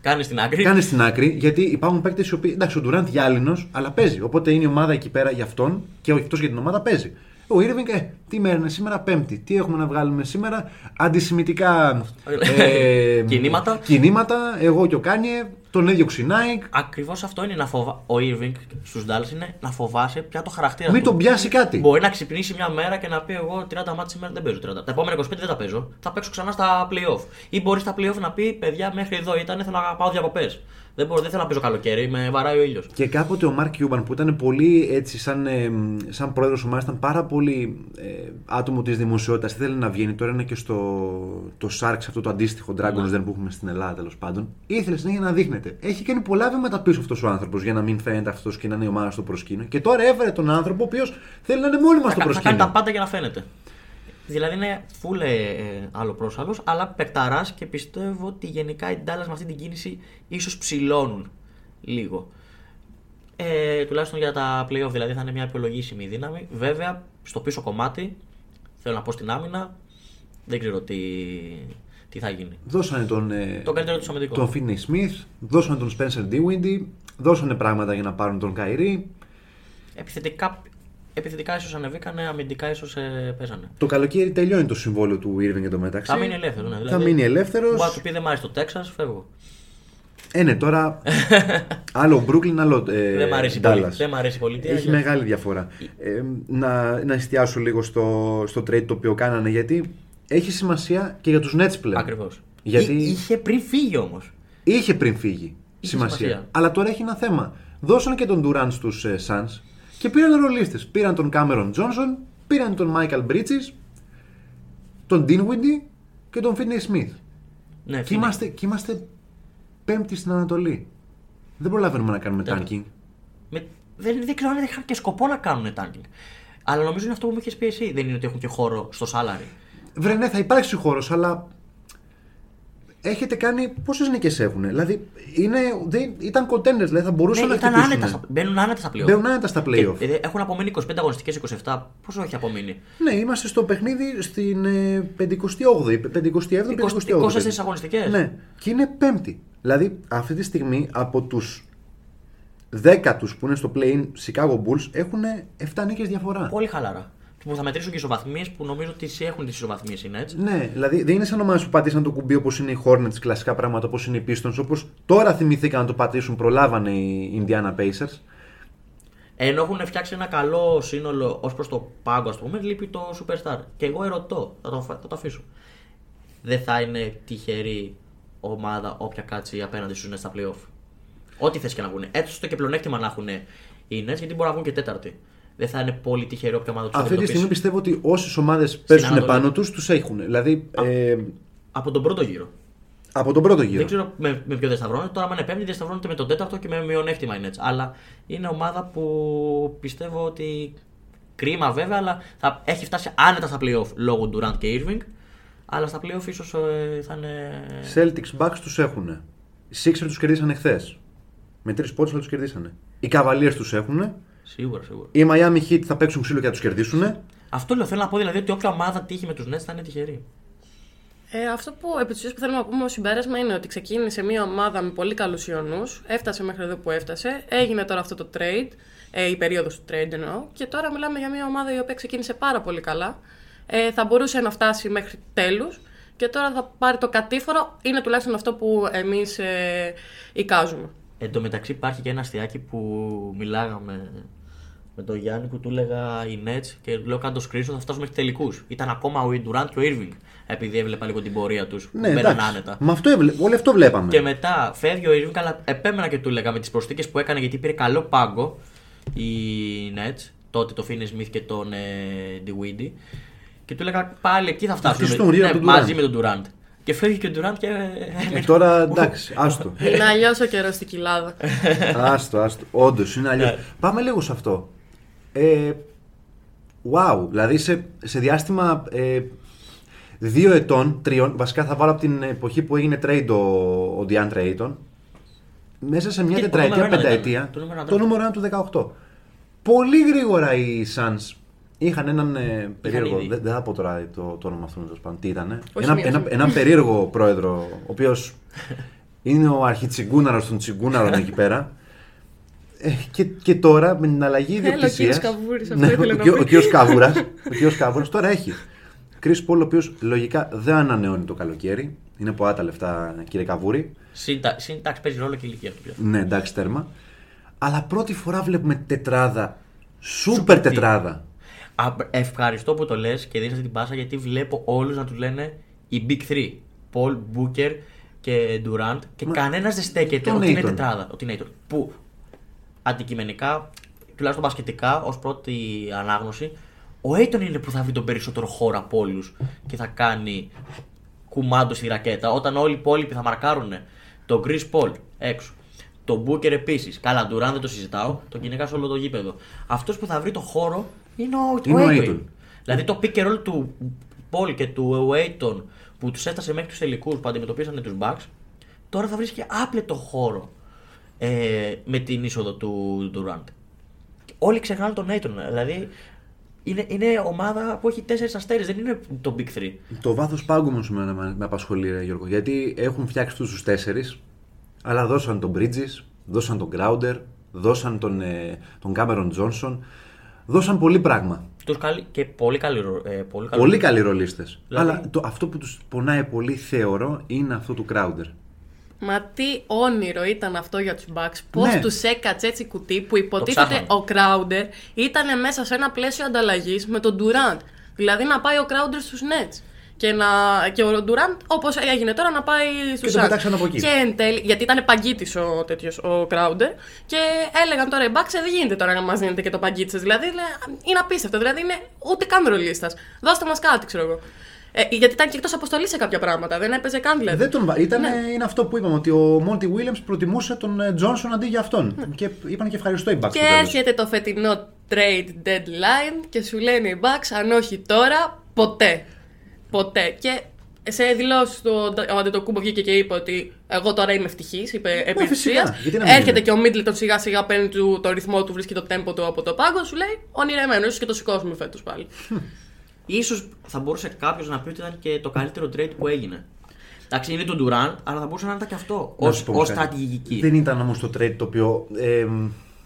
Κάνεις στην άκρη. Κάνε στην άκρη, γιατί υπάρχουν παίκτες οι οποίοι. Εντάξει, ο Ντουράντ γυάλινο, αλλά παίζει. Οπότε είναι η ομάδα εκεί πέρα για αυτόν και όχι τόσο για την ομάδα παίζει. Ο Irving, ε, τι μέρα είναι σήμερα, Πέμπτη. Τι έχουμε να βγάλουμε σήμερα, αντισημιτικά ε, Κινήματα. κινήματα. Εγώ και ο Κάνιε, τον έδιωξε η Nike. Ακριβώς αυτό είναι να φοβά. Ο Irving στους Dallas είναι να φοβάσαι πια το χαρακτήρα Μην του. τον πιάσει κάτι. Μπορεί να ξυπνήσει μια μέρα και να πει: Εγώ 30 ματς σήμερα δεν παίζω 30. Τα επόμενα 25 δεν τα παίζω. Θα παίξω ξανά στα playoff. Ή μπορεί στα playoff να πει: Παιδιά, μέχρι εδώ ήταν, θέλω να πάω διακοπές. Δεν, μπορώ, δεν θέλω να παίζω καλοκαίρι, με βαράει ο ήλιος. Και κάποτε ο Μαρκ Κιούμπαν που ήταν πολύ έτσι σαν, ε, σαν πρόεδρος ομάδας ήταν πάρα πολύ ε, άτομο της δημοσιότητας. Ήθελε να βγαίνει τώρα είναι και στο το Sharks αυτό το αντίστοιχο Dragons Den που έχουμε στην Ελλάδα τέλος πάντων. Ήθελε συνέχεια να δείχνεται. Έχει κάνει πολλά βήματα πίσω αυτός ο άνθρωπος για να μην φαίνεται αυτός και να είναι η ομάδα στο προσκήνιο. Και τώρα έφερε τον άνθρωπο ο οποίος θέλει να είναι μόνιμα στο Θα, θα κάνει προσκήνιο. τα πάντα για να φαίνεται. Δηλαδή είναι full ε, ε, άλλο πρόσαλος, αλλά παικταρά και πιστεύω ότι γενικά οι Dallas με αυτή την κίνηση ίσως ψηλώνουν λίγο. Ε, τουλάχιστον για τα playoff, δηλαδή θα είναι μια υπολογίσιμη δύναμη. Βέβαια, στο πίσω κομμάτι, θέλω να πω στην άμυνα, δεν ξέρω τι, τι θα γίνει. δώσανε τον, ε, Το καλύτερο του αμυντικό. τον Finney Smith δώσανε τον Spencer Dinwiddie δώσανε πράγματα για να πάρουν τον Kyrie Επιθετικά, επιθετικά ίσως ανεβήκανε, αμυντικά ίσως ε, παίζανε. το καλοκαίρι τελειώνει το συμβόλαιο του Irving εντωμεταξύ Θα μείνει ελεύθερο. Ναι. Θα μείνει ελεύθερος. Μπορεί να του πει δεν μ' άρεσε το Τέξας, φεύγω. Ε, ναι, τώρα. άλλο Brooklyn, άλλο. Ε, δεν μ' αρέσει Dallas. πολύ. Δεν μ' αρέσει η πολιτεία. Έχει γιατί- μεγάλη διαφορά. Ε, να, να εστιάσω λίγο στο, στο trade το οποίο κάνανε γιατί έχει σημασία και για τους Nets πλέον. Ακριβώς. Γιατί Εί- Είχε πριν φύγει όμως. είχε πριν φύγει Είχε σημασία. σημασία. Αλλά τώρα έχει ένα θέμα. Δώσαν και τον Durant στους ε, Suns και πήραν ρολίστες. Πήραν τον Cameron Johnson, πήραν τον Michael Bridges, τον Dinwiddie και τον Finney Smith. Ναι, Και φίλε. είμαστε, και είμαστε πέμπτη στην Ανατολή. Δεν προλαβαίνουμε να κάνουμε Δεν- tanking. Με... Δεν, δεν ξέρω αν είχαν και σκοπό να κάνουν tanking. Αλλά νομίζω είναι αυτό που μου είχες πει εσύ. Δεν είναι ότι έχουν και χώρο στο salary. Βρε, ναι, θα υπάρξει χώρος, αλλά έχετε κάνει. Πόσες νίκες έχουν. Δηλαδή, είναι, δεν, ήταν contenders, δηλαδή θα μπορούσαν Ναι, να ήταν χτυπήσουν. άνετα, στα- μπαίνουν άνετα στα playoff. Μπαίνουν άνετα στα playoff. Και, ε, έχουν απομείνει 25 αγωνιστικές 27. Πόσο έχει απομείνει; Ναι, είμαστε στο παιχνίδι στην ε, 58η, 57η, 58η. 24 αγωνιστικές; Ναι, και είναι πέμπτη. Δηλαδή, αυτή τη στιγμή από τους 10 τους που είναι στο play-in Chicago Bulls έχουν 7 νίκες διαφορά. Πολύ χαλαρά. Που θα μετρήσουν και ισοβαθμίες που νομίζω ότι εσύ έχουν τις ισοβαθμίες οι Nets. Ναι, δηλαδή δεν είναι σαν ομάδε που πατήσαν το κουμπί όπως είναι οι Hornets, κλασικά πράγματα όπως είναι οι Pistons, όπως τώρα θυμηθήκαν να το πατήσουν, προλάβανε οι Indiana Pacers. Ενώ έχουν φτιάξει ένα καλό σύνολο ως προς το πάγκο, ας πούμε, λείπει το Superstar. Και εγώ ερωτώ, θα το, θα το αφήσω. Δεν θα είναι τυχερή ομάδα όποια κάτσει απέναντι στους Nets στα playoff. Ό,τι θες και να βγουν. Έτσι το και πλεονέκτημα να έχουν οι Nets, γιατί μπορεί να βγουν και τέταρτη. Δεν θα είναι πολύ τυχερή όποια ομάδα τους Αυτή τη στιγμή αντιμετωπίσει. πιστεύω ότι όσες ομάδες πέσουν Ανατολή. πάνω τους, τους έχουν. Δηλαδή ε, Από τον πρώτο γύρο. από τον πρώτο γύρο. Δεν ξέρω με, με ποιο δεν σταυρώνεται. Τώρα, αν είναι πέμπτη, δεν σταυρώνεται με τον τέταρτο και με μειονέκτημα είναι έτσι. Αλλά είναι ομάδα που πιστεύω ότι. Κρίμα βέβαια, αλλά θα έχει φτάσει άνετα στα playoff λόγω Durant και Irving. Αλλά στα playoff ίσως θα είναι. Celtics Bucks τους έχουν. Οι Sixers τους κερδίσανε χθες. Με τρεις πόντους αλλά τους κερδίσανε. Οι Cavaliers τους έχουν. Σίγουρα, σίγουρα. Οι Miami Heat θα παίξουν ξύλο και θα τους κερδίσουν. Αυτό λέω. Θέλω να πω δηλαδή ότι όποια ομάδα τύχει με τους Nets θα είναι τυχερή. Ε, αυτό που επί της ουσίας που θέλουμε να πούμε ως συμπέρασμα είναι ότι ξεκίνησε μια ομάδα με πολύ καλούς ιονούς, έφτασε μέχρι εδώ που έφτασε, έγινε τώρα αυτό το trade, ε, η περίοδος του trade εννοώ, και τώρα μιλάμε για μια ομάδα η οποία ξεκίνησε πάρα πολύ καλά, ε, θα μπορούσε να φτάσει μέχρι τέλους και τώρα θα πάρει το κατήφορο, είναι τουλάχιστον αυτό που εμείς ε, εικάζουμε. Εν τω μεταξύ υπάρχει και ένα αστιάκι που μιλάγαμε με τον Γιάννη που του έλεγα οι Nets και λέω κάτω screenshot θα φτάσουμε μέχρι τελικούς. Ήταν ακόμα ο Durant και ο Irving επειδή έβλεπα λίγο την πορεία τους. Ναι, μπαίναν εντάξει. άνετα. Με αυτό, έβλε- όλοι αυτό βλέπαμε. Και μετά φεύγει ο Irving, αλλά επέμενα και του έλεγα με τις προσθήκες που έκανε γιατί πήρε καλό πάγκο οι Nets, τότε το Finney Smith και τον ε, DeWindy. Και του έλεγα πάλι εκεί θα φτάσουμε. χτίσουν τον ρύο του μαζί Durant. με τον Durant. Και φεύγει και ο Durant και. Ε, τώρα εντάξει, άστο. είναι αλλιώς ο καιρός στην κοιλάδα. άστο, άστο. Όντως είναι αλλιώς. Ναι. Πάμε λίγο σε αυτό. Ε, wow, δηλαδή σε, σε διάστημα ε, δύο ετών, τριών, βασικά θα βάλω από την εποχή που έγινε trade ο, ο DeAndre Ayton, μέσα σε μια Τι, το τετραετία, νούμερο ένα πενταετία, ήταν. Το νούμερο ένα το ήταν. νούμερο 1 του 18. Πολύ γρήγορα οι Suns είχαν έναν ε, περίεργο. ήδη. Δεν, δεν θα πω τώρα το, το όνομα αυτού, τέλος πάντων. τι ήταν. Όχι Ένα, μία. ένα, έναν περίεργο πρόεδρο, ο οποίος είναι ο αρχιτσιγκούναρος των τσιγκούναρων εκεί πέρα. Ε, και, και τώρα με την αλλαγή Έλα, ο ιδιοκτησία. κύριος Καβούρης, αυτό ήθελε να ο, πει. ο κύριος Καβούρας, ο κύριος Καβούρας τώρα έχει. Κρι Πολ, ο οποίος λογικά δεν ανανεώνει το καλοκαίρι. Είναι από άτα λεφτά, κύριε Καβούρη. Συντα- Συντάξει παίζει ρόλο και η ηλικία του πια. Ναι, εντάξει, τέρμα. Αλλά πρώτη φορά βλέπουμε τετράδα. Σούπερ τι. τετράδα. Α, ευχαριστώ που το λες και δίνει αυτή την πάσα γιατί βλέπω όλους να τους λένε οι Big Three. Paul, Booker και Durant και Μα- κανένας δεν στέκεται τον ότι είναι Aiton. τετράδα. Ότι είναι Aiton. Που αντικειμενικά, τουλάχιστον μπασκετικά, ως πρώτη ανάγνωση, ο Aiton είναι που θα βρει τον περισσότερο χώρο από όλους και θα κάνει κουμάντο στη ρακέτα. Όταν όλοι οι υπόλοιποι θα μαρκάρουν τον Chris Paul έξω. Τον Booker επίσης. Καλά, Durant δεν το συζητάω. Τον κυνηγάς σε όλο το γήπεδο. Αυτός που θα βρει το χώρο είναι ο, Είναι ο Aiton. Aiton. Δηλαδή το pick and roll του Paul και του Aiton που τους έφτασε μέχρι τους τελικούς που αντιμετωπίσανε τους Bucks, τώρα θα βρίσκει άπλετο χώρο ε, με την είσοδο του Durant. Όλοι ξεχνάνε τον Aiton. Δηλαδή είναι, είναι ομάδα που έχει τέσσερις αστέρες, δεν είναι το Big 3. Το βάθος πάγκου μου με, με, με απασχολεί, ρε, Γιώργο. Γιατί έχουν φτιάξει του τους τέσσερις, αλλά δώσαν τον Bridges, δώσαν τον Crowder, δώσαν τον, ε, τον Cameron Johnson. Δώσαν πολύ πράγμα. Τους καλοί και πολύ καλοί. ρο- Ε, πολύ καλοί Πολύ καλοί ρολίστες. Δηλαδή- Αλλά το, αυτό που τους πονάει πολύ, θεωρώ, είναι αυτό του Crowder. Μα τι όνειρο ήταν αυτό για τους Bucks. Πώς Ναι. τους έκατσε έτσι κουτί που υποτίθεται ψάχνανε. ο Crowder ήταν μέσα σε ένα πλαίσιο ανταλλαγής με τον Durant. Δηλαδή να πάει ο Crowder στους Nets. Και, να, και ο Ντουράντ, όπως έγινε τώρα, να πάει στους τον πετάξαν από εκεί. Και εν τέλει, γιατί ήταν παγκίτης ο τέτοιος ο Crowder, και έλεγαν τώρα οι Bucks, «Ε, δεν γίνεται τώρα να μας δίνετε και το παγκίτης σα. Δηλαδή, λέ, είναι απίστευτο. Δηλαδή, είναι ούτε καν ρολίστας. Δώστε μας κάτι, ξέρω εγώ. Ε, γιατί ήταν και εκτός αποστολής σε κάποια πράγματα. Δεν έπαιζε καν δηλαδή. Δεν τον βα... Ήταν, Ναι. Είναι αυτό που είπαμε, ότι ο Μόντι Williams προτιμούσε τον ε, Τζόνσον αντί για αυτόν. Και είπαν και ευχαριστώ οι Bucks. Ναι. Και στο τέλος. έρχεται το φετινό trade deadline και σου λένε οι Bucks, αν όχι τώρα, ποτέ. Ποτέ. Και σε δηλώσεις του ο Αντετοκούμπο βγήκε και είπε ότι εγώ τώρα είμαι ευτυχής, είπε επί Ναι, φυσικά. ουσίας. Γιατί να μην Έρχεται είναι; και ο Μίτλετον σιγά σιγά παίρνει του, το ρυθμό του, βρίσκει το τέμπο του από το πάγκο, σου λέει ονειρεμένο, ίσως και το σηκώσουμε φέτος πάλι. Ίσως θα μπορούσε κάποιος να πει ότι ήταν και το καλύτερο trade που έγινε. Εντάξει, είναι του Ντουράν, αλλά θα μπορούσε να ήταν και αυτό. Να Ω σου πω κάτι. στρατηγική. Δεν ήταν όμως το trade το οποίο. Ε,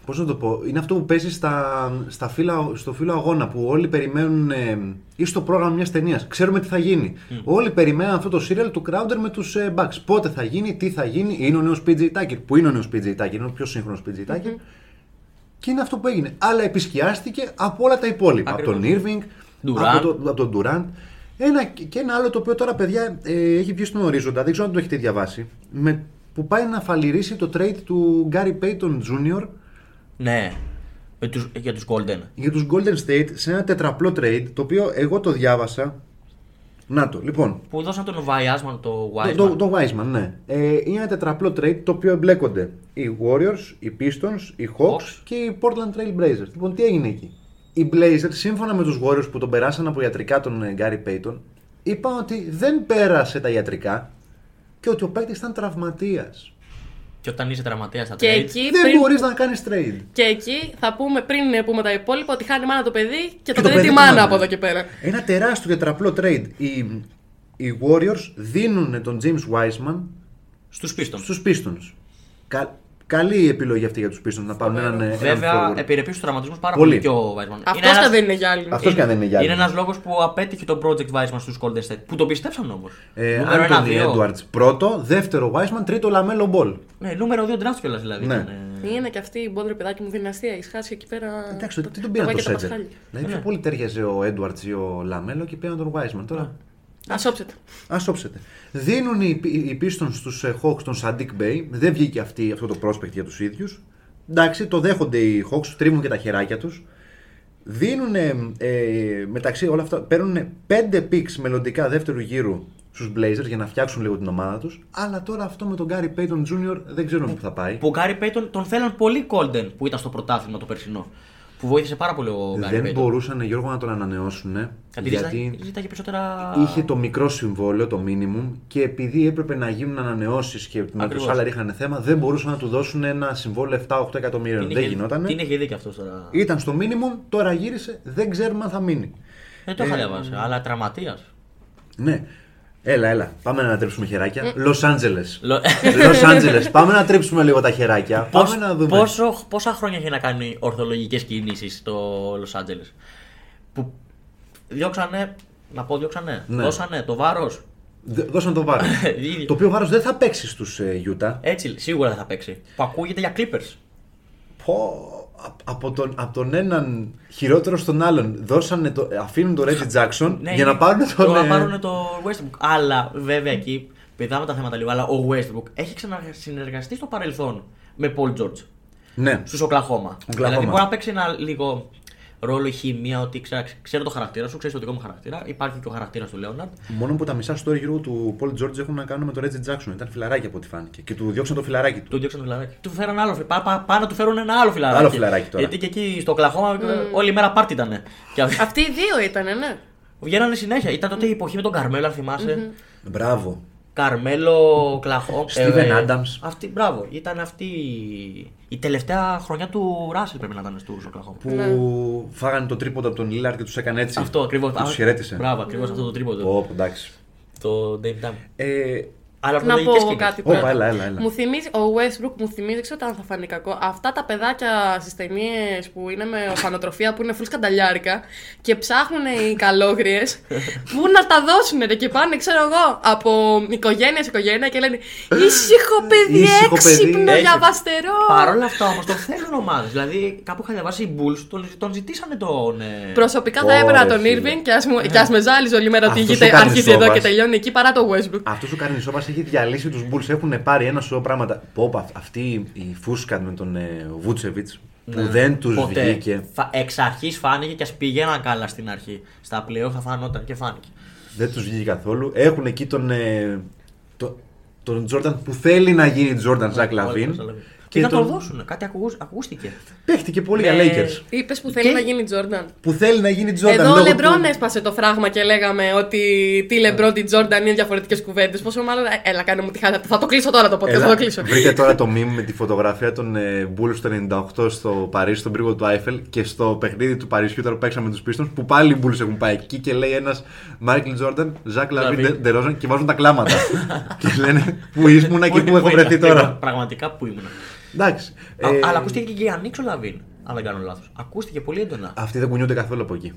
Πώς να το πω, είναι αυτό που παίζει στα, στα φύλλα, στο φύλλο αγώνα που όλοι περιμένουν. Ε, ή στο πρόγραμμα μιας ταινίας. Ξέρουμε τι θα γίνει. Όλοι περιμένουν αυτό το serial του Crowder με τους ε, Bucks. Πότε θα γίνει, τι θα γίνει. Είναι ο νέος PJ Tucker. Που είναι ο νέος PJ Tucker, είναι ο πιο σύγχρονος PJ Tucker. Και είναι αυτό που έγινε. Αλλά επισκιάστηκε από όλα τα υπόλοιπα. Ακριβώς. Από τον Irving, Durant. από, το, από τον Durant. Ένα, και ένα άλλο το οποίο τώρα, παιδιά, ε, έχει βγει στον ορίζοντα, δεν ξέρω αν το έχετε διαβάσει. Με, που πάει να φαλυρίσει το trade του Gary Payton Jr. Ναι. Με τους, για τους Golden. για τους Golden State σε ένα τετραπλό trade, το οποίο εγώ το διάβασα. Να το, λοιπόν, Που δώσαν τον Βαϊάσμαν το Wiseman. το, το, το Wiseman, ναι. Ε, είναι ένα τετραπλό trade το οποίο εμπλέκονται οι Warriors, οι Pistons, οι Hawks, Hawks. και οι Portland Trail Blazers. Λοιπόν, τι έγινε εκεί; Οι Blazers, σύμφωνα με τους Warriors που τον περάσαν από ιατρικά τον ε, Gary Payton, είπαν ότι δεν πέρασε τα ιατρικά και ότι ο παίκτης ήταν τραυματίας. Και όταν είσαι τραυματίας στα και, trade. εκεί, Δεν πριν, μπορείς να κάνεις trade. και εκεί θα πούμε πριν πούμε τα υπόλοιπα ότι χάνει η μάνα το παιδί και, το, το παιδί παιδί τη τη μάνα μάνα. από εδώ και πέρα. Ένα τεράστιο τετραπλό trade. Οι, οι Warriors δίνουν τον James Wiseman Στους Pistons. στους Pistons. Κα, καλή επιλογή αυτή για τους Pistons να πάρουν έναν, ε, έναν Βέβαια, forward. επιρρεπεί στους τραυματισμούς πάρα Πολύ. πολύ, και ο Wiseman. Αυτός και δεν είναι για άλλη. Αυτός και αν δεν είναι για άλλη. Είναι ένας λόγος που απέτυχε το project Wiseman στους Golden State. Που το πιστέψαν όμως. Ε, Anthony Edwards πρώτο, δεύτερο Wiseman, τρίτο Λαμέλο Ball. Ναι, νούμερο 2 draft κιόλας δηλαδή. Ναι. ήταν, ε, Είναι και αυτή η μπόντρε παιδάκι μου δυναστεία. Έχει χάσει εκεί πέρα. Εντάξει, τι τον τα πήραν το πάει και τα Σέτζερ. πασχάλια. Δηλαδή πιο πολύ ταίριαζε ο Edwards ή ο Λαμέλο και πήραν τον Wiseman. Τώρα Ας όψεται. Ας όψεται. Δίνουν οι, οι Pistons στους Hawks τον Sadiq Bey. Δεν βγήκε αυτή, αυτό το prospect για τους ίδιους. Εντάξει, το δέχονται οι Hawks, τρίβουν και τα χεράκια τους. Δίνουν ε, μεταξύ όλα αυτά, παίρνουν 5 picks μελλοντικά δεύτερου γύρου στους Blazers για να φτιάξουν λίγο την ομάδα τους. Αλλά τώρα αυτό με τον Gary Payton Jr. δεν ξέρουμε πού θα πάει. Που ο Γκάρι Πέιτον τον θέλαν πολύ Golden που ήταν στο πρωτάθλημα το περσινό. Που βοήθησε πάρα πολύ ο Γκάρι δεν Πέιτον. μπορούσαν Γιώργο να τον ανανεώσουν. Επειδή γιατί ζήταγε περισσότερα. είχε το μικρό συμβόλαιο, το minimum, και επειδή έπρεπε να γίνουν ανανεώσεις και με του Ακριβώς. άλλα είχαν θέμα, δεν μπορούσαν να του δώσουν ένα συμβόλαιο 7-8 εκατομμύριων. Την Δεν είχε- γινόταν. Την είχε δει και αυτός τώρα. Ήταν στο minimum, τώρα γύρισε, δεν ξέρουμε αν θα μείνει. Δεν το είχα Ε, διαβάσει, αλλά τραυματίας. Ναι. Έλα, έλα. Πάμε να τρίψουμε χεράκια. Los Angeles. Λο- Los Angeles. Πάμε να τρίψουμε λίγο τα χεράκια. Πώς- Πάμε να δούμε. πόσο, πόσα χρόνια έχει να κάνει ορθολογικές κινήσεις στο Los Angeles. Που διώξανε, να πω διώξανε, Ναι. δώσανε το βάρος; Δε- Δώσαν το βάρος. Ήδη. το οποίο βάρος δεν θα παίξει στους ε, Utah. Έτσι, σίγουρα δεν θα παίξει. Που ακούγεται για Clippers. Πω, α- από τον, από τον έναν χειρότερο στον άλλον δώσανε το, αφήνουν τον Reggie Jackson Ναι, για να είναι- πάρουν τον. το, να ε, πάρουν το Westbrook. Αλλά βέβαια εκεί, πηδάμε τα θέματα λίγο, αλλά ο Westbrook έχει ξανασυνεργαστεί στο παρελθόν με Paul George Ναι. στους Οκλαχώμα. Oklahoma. Δηλαδή μπορεί να παίξει ένα λίγο ρόλο η χημεία ότι ξέρω, ξέρω το χαρακτήρα σου, ξέρεις το δικό μου χαρακτήρα. Υπάρχει και ο χαρακτήρας του Λέοναρντ. Μόνο που τα μισά story γύρω του Paul George έχουν να κάνουν με τον Reggie Jackson. Ήταν φιλαράκι από ό,τι φάνηκε. Και του διώξαν το φιλαράκι του. Του διώξαν το φιλαράκι. Του φέραν άλλο φιλαράκι. Πά, πά, να του φέρουν ένα άλλο φιλαράκι. Άλλο φιλαράκι τώρα. Γιατί και εκεί στο Οκλαχώμα όλη μέρα πάρτι ήταν. Και Αυτοί οι δύο ήταν, ναι. βγαίνανε συνέχεια. Ήταν τότε η εποχή με τον Καρμέλο, αν θυμάσαι. Μπράβο. Καρμέλο, Κλαχό. Steven Adams. Αυτή, μπράβο. Ήταν αυτή η τελευταία χρονιά του Ράσελ πρέπει να ήταν στο Οκλαχώμα. Που φάγανε το τρίποντο από τον Lillard και τους έκανε έτσι. Αυτό ακριβώς. Τους χαιρέτησε. Μπράβο, ακριβώς αυτό το τρίποντο. Πω, πω, εντάξει. Το Dave Time. Ε, Αλλά Να πω ορθολογικές εγώ κινήσεις. κάτι Όπα, πρώτα. έλα, έλα, έλα. Μου θυμίζει, ο Westbrook μου θυμίζει, δεν ξέρω αν θα φανεί κακό, αυτά τα παιδάκια στις ταινίες που είναι με ορφανοτροφία που είναι full σκανταλιάρικα και ψάχνουν οι καλόγριες που να τα δώσουν ρε, και πάνε, ξέρω εγώ, από οικογένεια σε οικογένεια και λένε Ήσυχο παιδί, Ήσυχο παιδί, έξυπνο, έχει. διαβαστερό. Παρ' όλα αυτά όμως το θέλουν ομάδες. Δηλαδή κάπου είχα διαβάσει οι Bulls τον, τον ζητήσανε τον. ε, Προσωπικά θα Ωραία, έπαιρνα τον φίλε. Irving και ας και ας με ζάλιζε όλη μέρα ότι Αυτός σου ηγείται- κάνει αρχίζει εδώ σόβας. και τελειώνει εκεί παρά το Westbrook. Αυτός ο Καρνισόπας έχει διαλύσει τους Bulls. Έχουν πάρει ένα σωρό πράγματα. Πω, πω, αυτή η φούσκα με τον ε, Βούτσεβιτ που δεν τους Ναι. Ποτέ. βγήκε. Φα- Εξ αρχής φάνηκε και ας πήγαιναν καλά στην αρχή. Στα πλέον θα φανόταν και φάνηκε. Δεν τους βγήκε καθόλου. Έχουν εκεί τον. Ε, το- τον Τζόρνταν που θέλει να γίνει Τζόρνταν Ζακ Λαβίν. Και να τον δώσουν. Κάτι ακού- ακούστηκε. Παίχτηκε πολύ για Ναι. Lakers. Είπες που θέλει Και- να γίνει Jordan. Που θέλει να γίνει Τζόρνταν. Εδώ ο λόγω Λεμπρόν του- έσπασε το φράγμα και λέγαμε ότι τι Λεμπρόν, τι Τζόρνταν είναι διαφορετικές κουβέντες. Πόσο μάλλον. ε, Έλα, κάνε μου τη χάρη. Θα το κλείσω τώρα το podcast. Έλα, Θα το κλείσω. βρήκα τώρα το meme με τη φωτογραφία των ε, Bulls το 98 στο Παρίσι, στον πύργο του Άιφελ και στο παιχνίδι του Παρισιού τώρα που παίξαμε τους Pistons που πάλι οι Bulls έχουν πάει εκεί και λέει ένας Μάικλ Τζόρνταν, Ζακ Λαβίν, Λαβίν. Ντερόζαν και βάζουν τα κλάματα. και λένε Πού ήσουν και πού έχω βρεθεί ήταν, τώρα. Πραγματικά που ήμουν. Εντάξει. Α, ε, Αλλά ακούστηκε και για Νίξο Λαβίν, αν δεν κάνω λάθος. Ακούστηκε πολύ έντονα. Αυτοί δεν κουνιούνται καθόλου από εκεί.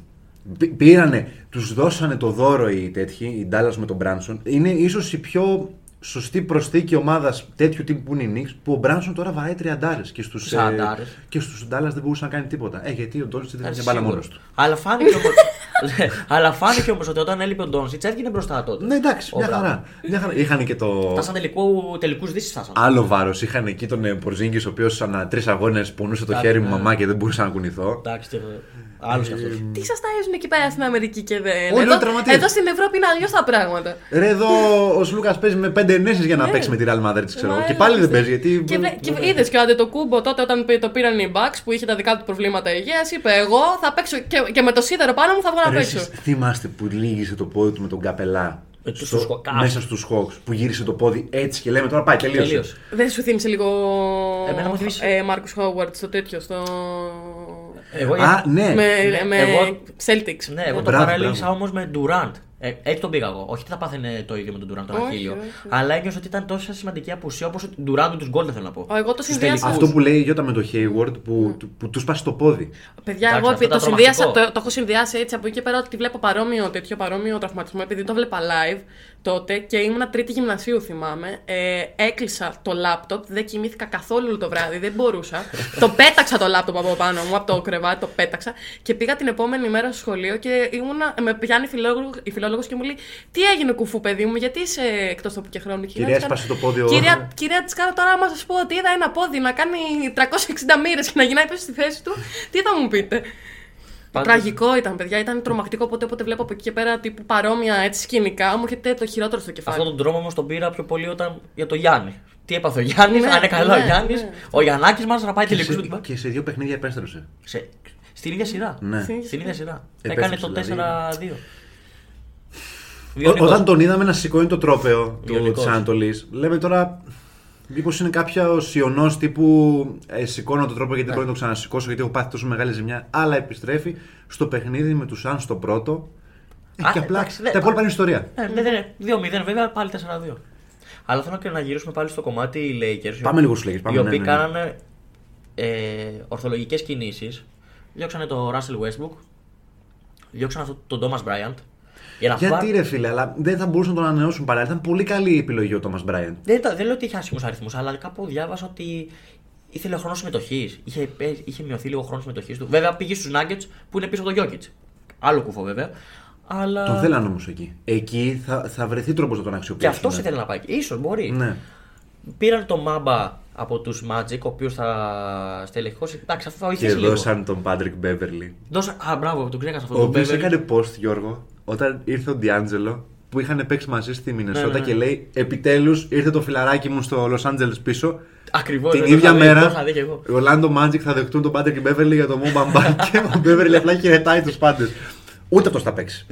Πή- Πήρανε, τους δώσανε το δώρο οι τέτοιοι, οι Dallas με τον Μπράνσον. Είναι ίσως η πιο σωστή προσθήκη ομάδας τέτοιου τύπου που είναι η Knicks, που ο Μπράνσον τώρα βαράει τριαντάρες και στους, ε, Σαραντάρες. και στους Dallas δεν μπορούσε να κάνει τίποτα. Ε, γιατί ο Ντόντσιτς δεν Ε, είχε μπάλα σίγουρα. μόνος του. Αλλά φάνηκε όμως. αλλά φάνηκε όμως ότι όταν έλειπε ο Ντόντσιτς έβγαινε μπροστά τότε. Ναι, εντάξει, Ο μια Μπράουν. χαρά. Μια χαρά. Είχαν και το. Φτάσαν τελικού, τελικούς δύσεις φτάσαν. Άλλο βάρος. Είχαν εκεί τον Πορζίνγκης, ο οποίος ανά τρεις αγώνες πονούσε το Εντάξει, χέρι μου ναι. μαμά και δεν μπορούσα να κουνηθώ. Εντάξει, και άλλος κι αυτός. Τι σας ταΐζουν εκεί πέρα στην Αμερική και δεν. Όλοι εδώ, τραυματίες. εδώ στην Ευρώπη είναι αλλιώς τα πράγματα. Ρε εδώ ο Σλούκας παίζει με πέντε ενέσεις για να Ναι. παίξει με τη Real Madrid, ξέρω. Μα, εγώ. Και έλα, πάλι δεν είστε. παίζει γιατί. Και, βρε- και είδες και ο Αντετοκούμπο τότε όταν πή- το πήραν οι Bucks που είχε τα δικά του προβλήματα υγείας, είπε: Εγώ θα παίξω και, και με το σίδερο πάνω μου θα βγω να Ρε, παίξω. εσείς θυμάστε που λύγησε το πόδι του με τον καπελά. Με τους στο- τους Hawks. μέσα στους Hawks που γύρισε το πόδι έτσι και λέμε τώρα πάει τελείωσε. Τελείωσε. Δεν σου θύμισε λίγο. Εμένα μου θύμισε- Ε, Μάρκο Χόουαρτ στο τέτοιο, στο. Εγώ, Α, ναι. με ναι, με εγώ- Celtics. ναι, εγώ το Μπράβο, παρέλειψα μπράβο. όμως με Durant. Ε, έτσι τον πήγα εγώ. Όχι ότι θα πάθαινε το ίδιο με τον Durant τον Όχι, Αχίλιο. όχι. Αλλά ένιωσα ότι ήταν τόσο σημαντική απουσία όπως ο Durant τους Golden θέλω να πω. Ω, εγώ το Στους συνδυάσα. τελικούς. Αυτό που λέει η Γιώτα με το Hayward που, του- που τους σπάσει το πόδι. Παιδιά, Εντάξει, εγώ αυτό επί- το, ήταν συνδύασα, τρομακτικό. το, το έχω συνδυάσει έτσι από εκεί και πέρα ότι βλέπω παρόμοιο, τέτοιο παρόμοιο τραυματισμό επειδή το βλέπα live τότε και ήμουνα τρίτη γυμνασίου θυμάμαι. Ε, έκλεισα το λάπτοπ, δεν κοιμήθηκα καθόλου το βράδυ, δεν μπορούσα. το πέταξα το λάπτοπ από πάνω μου, από το κρεβάτι, το πέταξα και πήγα την επόμενη μέρα στο σχολείο και ήμουνα, με πιάνει η φιλόλογο- η φιλόλογος και μου λέει Τι έγινε κουφού παιδί μου, γιατί είσαι εκτός τόπου και χρόνου; Και Κυρία, λέω, «Της έσπασε κάνω- το πόδι ο- Κυρία, κυρία της κάνω τώρα, άμα σας πω ότι είδα ένα πόδι να κάνει 360 μοίρες και να γυρνάει πίσω στη θέση του, τι θα μου πείτε; Πάντως- Τραγικό ήταν, παιδιά. Ήταν τρομακτικό. Οπότε, όποτε βλέπω από εκεί και πέρα τύπου παρόμοια έτσι σκηνικά, μου έρχεται το χειρότερο στο κεφάλι. Αυτόν τον τρόμο όμως τον πήρα πιο πολύ όταν για το Γιάννη. Τι έπαθε ο Γιάννης, Ναι, αν είναι καλά ναι, ο Γιάννης, ναι. ο Γιαννάκης μα να πάει Και τελικού σε, του Ντουμπάι. και σε δύο παιχνίδια επέστρεψε. Σε- Στην ίδια σειρά. Ναι. Στην- Στην ίδια σειρά. Επέστρεψε Έκανε το δηλαδή. 4-2. Ό- Βιονικός. όταν τον είδαμε να σηκώνει το τρόπεο του Βιονικός. τη Ανατολή, λέμε τώρα. Μήπως είναι κάποιο ιονό τύπου ε, σηκώνω το τρόπο γιατί δεν μπορώ να το ξανασηκώσω γιατί έχω πάθει τόσο μεγάλη ζημιά. Αλλά επιστρέφει στο παιχνίδι με τους Αν στο πρώτο. Ε, Α, και απλά εντάξει, ναι. τα υπόλοιπα είναι ιστορία. Ε, ναι, ναι, ναι. 2-0 βέβαια, πάλι 4-2. Αλλά θέλω και να γυρίσουμε πάλι στο κομμάτι οι Lakers. Πάμε λίγο στους Lakers, πάμε, Οι ναι, οποίοι ναι, ναι. κάνανε ε, ορθολογικές κινήσεις. Διώξανε τον Russell Westbrook. Διώξανε αυτόν τον Thomas Bryant. Για να Γιατί πάρουν- ρε φίλε, αλλά δεν θα μπορούσαν να τον ανανεώσουν παράλληλα. Ήταν πολύ καλή η επιλογή ο Τόμα Μπράιαντ. Δεν, ήταν- δεν λέω ότι είχε άσχημου αριθμούς, αλλά κάπου διάβασα ότι ήθελε χρόνο συμμετοχής. Είχε, παί- είχε μειωθεί λίγο χρόνος συμμετοχής του. Βέβαια πήγε στους Nuggets που είναι πίσω από τον Jokic. Άλλο κουφό βέβαια. Αλλά... Τον θέλανε όμως εκεί. Εκεί θα, θα βρεθεί τρόπος να τον Και αξιοποιήσουν. αυτό ήθελε να πάει. Ίσως μπορεί. Ναι. Πήραν τον Μάμπα από τους Magic, ο οποίος θα στελεχώσει. Εντάξει, αυτό θα Και βοηθήσει λίγο. δώσαν τον Πάντρικ Μπέβερλι. Δώσα... Α, μπράβο, τον ξέχασα αυτό. Ο τον οποίος Beverly. έκανε post, Γιώργο, όταν ήρθε ο Ντιάντζελο που είχαν παίξει μαζί στη Μινεσότα Ναι, ναι, ναι. και λέει Επιτέλους ήρθε το φιλαράκι μου στο Los Angeles πίσω. Ακριβώς, Την δεν το ίδια είχα δει, μέρα το είχα δει και εγώ. οι Orlando Magic θα δεχτούν τον Patrick Beverly για το Mo Bamba και ο Beverly απλά χαιρετάει τους πάντες. Ούτε αυτός θα παίξει.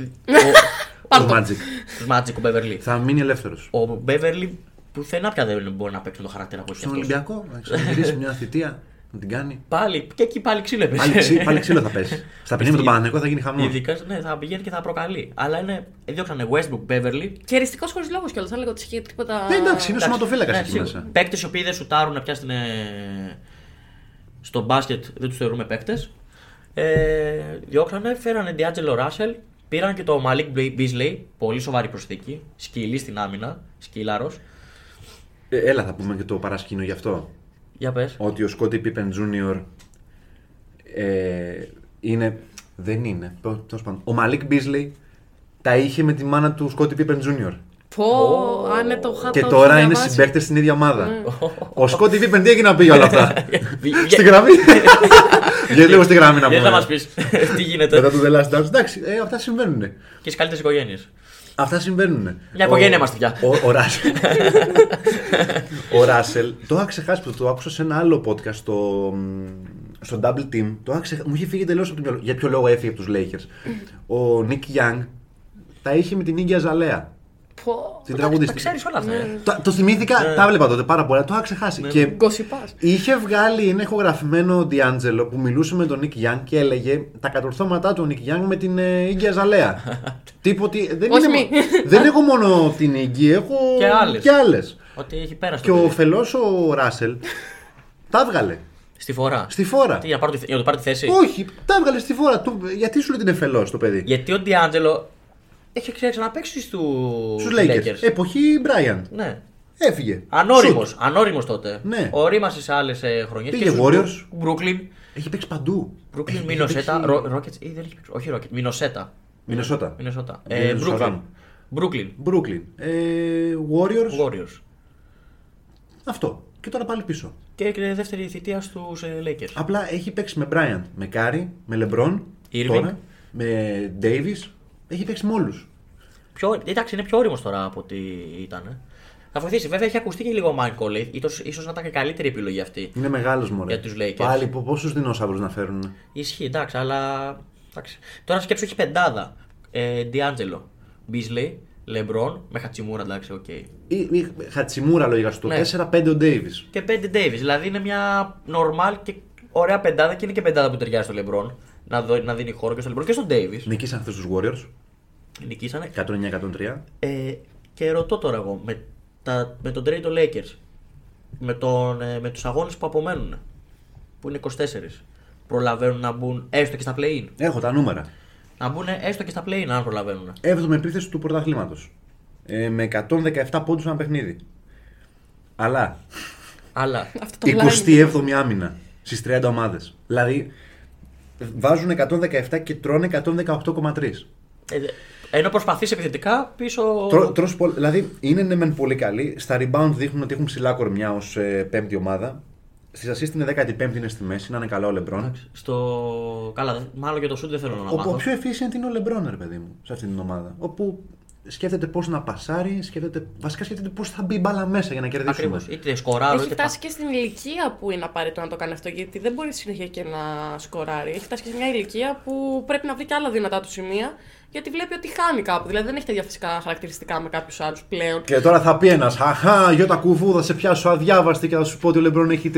Πάρ' Ο το. Magic. Του Magic ο Beverly. Θα μείνει ελεύθερος. Ο Beverly πουθενά πια δεν μπορεί να παίξει το χαρακτήρα που έχει Στον αυτός. Ολυμπιακό, να ξαναγυρίσει μια θητεία. Να την κάνει. Πάλι, και εκεί πάλι ξύλο έπεσε. Πάλι, ξύ- πάλι ξύλο θα πέσει. Στα παιχνίδια με τον Παναθηναϊκό θα γίνει χαμό. Ειδικά, ναι, θα πηγαίνει και θα προκαλεί. Αλλά είναι. Διώξανε Westbrook, Beverly. Και εριστικό χωρίς λόγο κιόλας. Δεν λέγω ότι είχε τίποτα. Ε, εντάξει, είναι σωματοφύλακας Ναι, εκεί μέσα. Παίκτες οι οποίοι δεν σουτάρουν πια στην, ε, στο μπάσκετ, δεν τους θεωρούμε παίκτες. Ε, διώξανε, φέρανε D'Angelo Russell, πήραν και το Malik Beasley, πολύ σοβαρή προσθήκη. Σκυλή στην άμυνα, σκύλαρος. Ε, έλα, θα πούμε και το παρασκήνιο γι' αυτό. Για πες. Ότι ο Σκότι Πίπεν Jr. Ε, είναι. Δεν είναι. Τέλος πάντων. Ο Μαλίκ Μπίσλεϊ τα είχε με τη μάνα του Σκότι Πίπεν Jr. Πω, αν είναι το χάτο. Και τώρα είναι συμπαίκτες στην ίδια ομάδα. Ο Σκότι Πίπεν τι έγινε να πει για όλα αυτά; Στη γραμμή. Βγαίνει λίγο στη γραμμή να Δεν θα μας πούμε. πεις τι γίνεται. Μετά του The Last Dance. Εντάξει, ε, αυτά συμβαίνουν. Και στις καλύτερες οικογένειες. Αυτά συμβαίνουν. Μια οικογένεια είμαστε πια. Ο, ο, Ράσελ. ο Ράσελ, το είχα ξεχάσει που το άκουσα σε ένα άλλο podcast στο, στο Double Team. Το είχα ξεχ- Μου είχε φύγει τελείω από το μυαλό. Για ποιο λόγο έφυγε από τους Lakers. ο Νίκ Young τα είχε με την ίδια Ζαλέα. Την Τα τραγουδίστρια. ξέρεις όλα αυτά. ε. Το, το θυμήθηκα, τα έβλεπα τότε πάρα πολλά, το είχα ξεχάσει. Και Γκοσιπά. είχε βγάλει ένα ηχογραφημένο Ντιάντζελο που μιλούσε με τον Νίκ Young και έλεγε τα κατορθώματά του Νίκ Young με την ε, Ίγκια Ζαλέα. Τίποτε. Δεν, Όχι είναι, μη. δεν έχω μόνο την Ίγκη, έχω Και άλλες. και άλλες. Ότι έχει πέρασει. Και το ο παιδί. φελός ο Ράσελ τα έβγαλε Στη φορά. στη φόρα. Τι, για, να πάρω τη- για να το πάρει τη θέση; Όχι, τα έβγαλε στη φόρα. Του, γιατί σου λέει την εφελό το παιδί; Γιατί ο Ντιάντζελο έχει ξαναπέξει στους Στους Lakers. Εποχή Μπράιαν. Ναι. Έφυγε. Ανώριμος. Σουτ. Ανώριμος τότε. Ναι. Ορίμασε σε άλλες χρονιές. Πήγε Warriors. Brooklyn. Έχει παίξει παντού. Brooklyn, Έχει Μινοσέτα. παίξει- Rockets ή δεν έχει παίξει. Όχι Rockets. Μινοσέτα. Μινεσότα. Μινοσέτα. Είναι Ε, του Brooklyn. Σαζάμ. Brooklyn. Brooklyn. Ε, Warriors. Warriors. Αυτό. Και τώρα πάλι πίσω. Και και δεύτερη θητεία στους Lakers. Απλά έχει παίξει με Bryant, με Κάρι, με Λεμπρόν. Irving. Τώρα, με Davis. Έχει παίξει με όλους. Πιο, εντάξει, είναι πιο ώριμο τώρα από ό,τι ήταν. ε. Θα βοηθήσει. Βέβαια έχει ακουστεί και λίγο ο Mike Conley. Ίσως, ίσως να ήταν και καλύτερη επιλογή αυτή. Είναι μεγάλος μόνο. Για τους Lakers. Πάλι πόσους δεινόσαυρους να φέρουν. Ισχύει, εντάξει, αλλά. Εντάξει. Τώρα σκέψου έχει πεντάδα. Ε, D'Angelo, Beasley, LeBron, με Χατσιμούρα, εντάξει, οκ. Ή, ή Χατσιμούρα λογικά στο Ναι. 4-5 ο Davis. Και 5 Davis. Δηλαδή είναι μια normal και ωραία πεντάδα και είναι και πεντάδα που ταιριάζει στο LeBron. Να, δω, να δίνει χώρο και στο LeBron και στον Davis. Νικήσαν χθες τους Warriors. Νικήσανε. 109-103. Ε, και ρωτώ τώρα εγώ, με, τα, με τον trade των Lakers, με, τον, ε, με τους αγώνες που απομένουν, που είναι 24, προλαβαίνουν να μπουν έστω και στα play-in; Έχω τα νούμερα. Να μπουν έστω και στα play-in αν προλαβαίνουν. 7η επίθεση του πρωταθλήματος. Ε, με 117 πόντους ένα παιχνίδι. Αλλά Αλλά Αυτό το line. 27η άμυνα στις 30 ομάδες. Δηλαδή βάζουν 117 και τρώνε 118,3. ε, ενώ προσπαθείς επιθετικά πίσω. Τρώ, τρως πολλ- δηλαδή είναι ναι, μεν πολύ καλοί. Στα rebound δείχνουν ότι έχουν ψηλά κορμιά ως πέμπτη ομάδα. Στις assist είναι 15η, είναι στη μέση, να είναι καλά ο Λεμπρόν. Στο. Καλά, δε- μάλλον για το shoot δεν θέλω να Ο, μάθω. ο πιο efficient είναι ο Λεμπρόν, ρε παιδί μου, σε αυτήν την ομάδα. Όπου σκέφτεται πώς να πασάρει, σκέφτεται, βασικά σκέφτεται πώς θα μπει η μπάλα μέσα για να κερδίσουμε. Ακριβώς. Είτε σκοράρω, Έχει είτε. φτάσει και στην ηλικία που είναι απαραίτητο να το κάνει αυτό, γιατί δεν μπορεί συνέχεια και να σκοράρει. Έχει φτάσει και σε μια ηλικία που πρέπει να βρει και άλλα δυνατά του σημεία, γιατί βλέπει ότι χάνει κάπου. Δηλαδή δεν έχει τέτοια φυσικά χαρακτηριστικά με κάποιους άλλους πλέον. Και τώρα θα πει ένας, Αχά, Γιώτα Κουφού, θα σε πιάσω αδιάβαστη και θα σου πω ότι ο Λεμπρόν έχει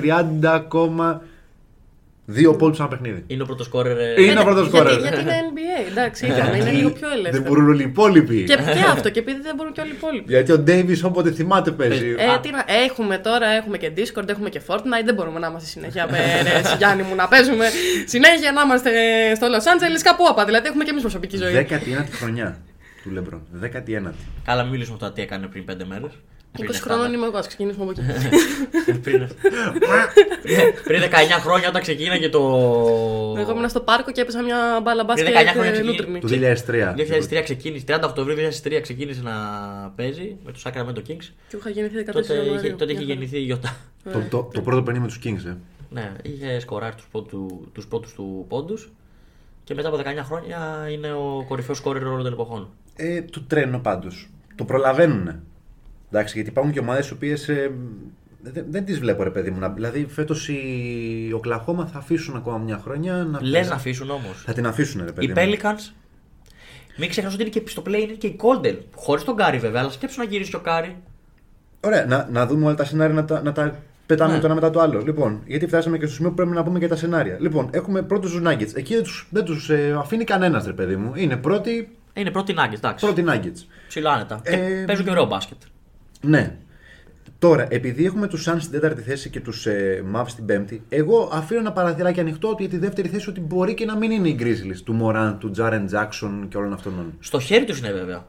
30,2 πόντου ένα παιχνίδι. Είναι ο πρώτος σκόρερ. Είναι ο πρώτος γιατί, σκόρερ. γιατί είναι NBA, εντάξει, είπαμε, είναι λίγο πιο Δεν ελεύθερο. μπορούν όλοι οι υπόλοιποι. Και, και αυτό, και επειδή δεν μπορούν και όλοι οι υπόλοιποι. Γιατί ο Ντέιβι όποτε θυμάται παίζει. Ε, τι να, έχουμε τώρα, έχουμε και Discord, έχουμε και Fortnite. Δεν μπορούμε να είμαστε συνέχεια. ε, ρε, εσύ, Γιάννη μου, να παίζουμε συνέχεια να είμαστε στο Los Angeles κάπου όπα. Δηλαδή έχουμε και εμείς προσωπική ζωή. 19η χρονιά του Λεμπρόν. 19η. Καλά, μην μιλήσουμε τώρα τι έκανε πριν 5 μέρες. 20 χρόνων είμαι εγώ, ας ξεκινήσουμε από εκεί. πριν, πριν 19 χρόνια όταν ξεκίναγε το. Εγώ ήμουν στο πάρκο και έπεσα μια μπάλα μπάσκετ 19 χρόνια ε, ξεκίνη- λούτρινη. Το 2003. 2003 ξεκίνησε, 30 Οκτωβρίου 2003 ξεκίνησε να παίζει με τους Sacramento Kings. Και είχα γεννηθεί 14 Τότε είχε, Ιανουαρίου. τότε είχε Μια χαρά. γεννηθεί η Ιώτα. Το, το, το πρώτο παιχνίδι με τους Kings, ε. Ναι, είχε σκοράρει τους, πρώτου, τους πρώτους του πόντους και μετά από 19 χρόνια είναι ο κορυφαίος σκόρερ όλων των εποχών. ε, το τρένο πάντως. Το προλαβαίνουν. Εντάξει, γιατί υπάρχουν και ομάδες οι οποίες δεν, δεν τις βλέπω, ρε παιδί μου. Να- Δηλαδή, φέτος η Οκλαχώμα θα αφήσουν ακόμα μια χρονιά. Να Λες να αφήσουν όμως. Θα την αφήσουν, ρε παιδί. Οι μου. Pelicans, μην ξεχνάς ότι είναι και στο play είναι και η Golden. Χωρίς τον Κάρι βέβαια, αλλά σκέψου να γυρίσει και ο Κάρι. Ωραία, να, να δούμε όλα τα σενάρια να τα, να τα πετάμε Ναι. το ένα μετά το άλλο. Λοιπόν, γιατί φτάσαμε και στο σημείο που πρέπει να πούμε και τα σενάρια. Λοιπόν, έχουμε πρώτους τους Nuggets. Εκεί δεν τους δεν τους, ε, αφήνει κανένας, ρε παιδί μου. Είναι πρώτη, Είναι πρώτη Nuggets, εντάξει. πρώτη Nuggets. Ψηλά άνετα. Και Ε, παίζουν και ωραίο μπάσκετ. Ναι. Τώρα, επειδή έχουμε τους Suns στην τέταρτη θέση και τους ε, Mavs στην πέμπτη, εγώ αφήνω ένα παραθυράκι ανοιχτό ότι για τη δεύτερη θέση ότι μπορεί και να μην είναι οι Grizzlies του Morant, του Jaren Jackson και όλων αυτών. Στο χέρι τους είναι βέβαια.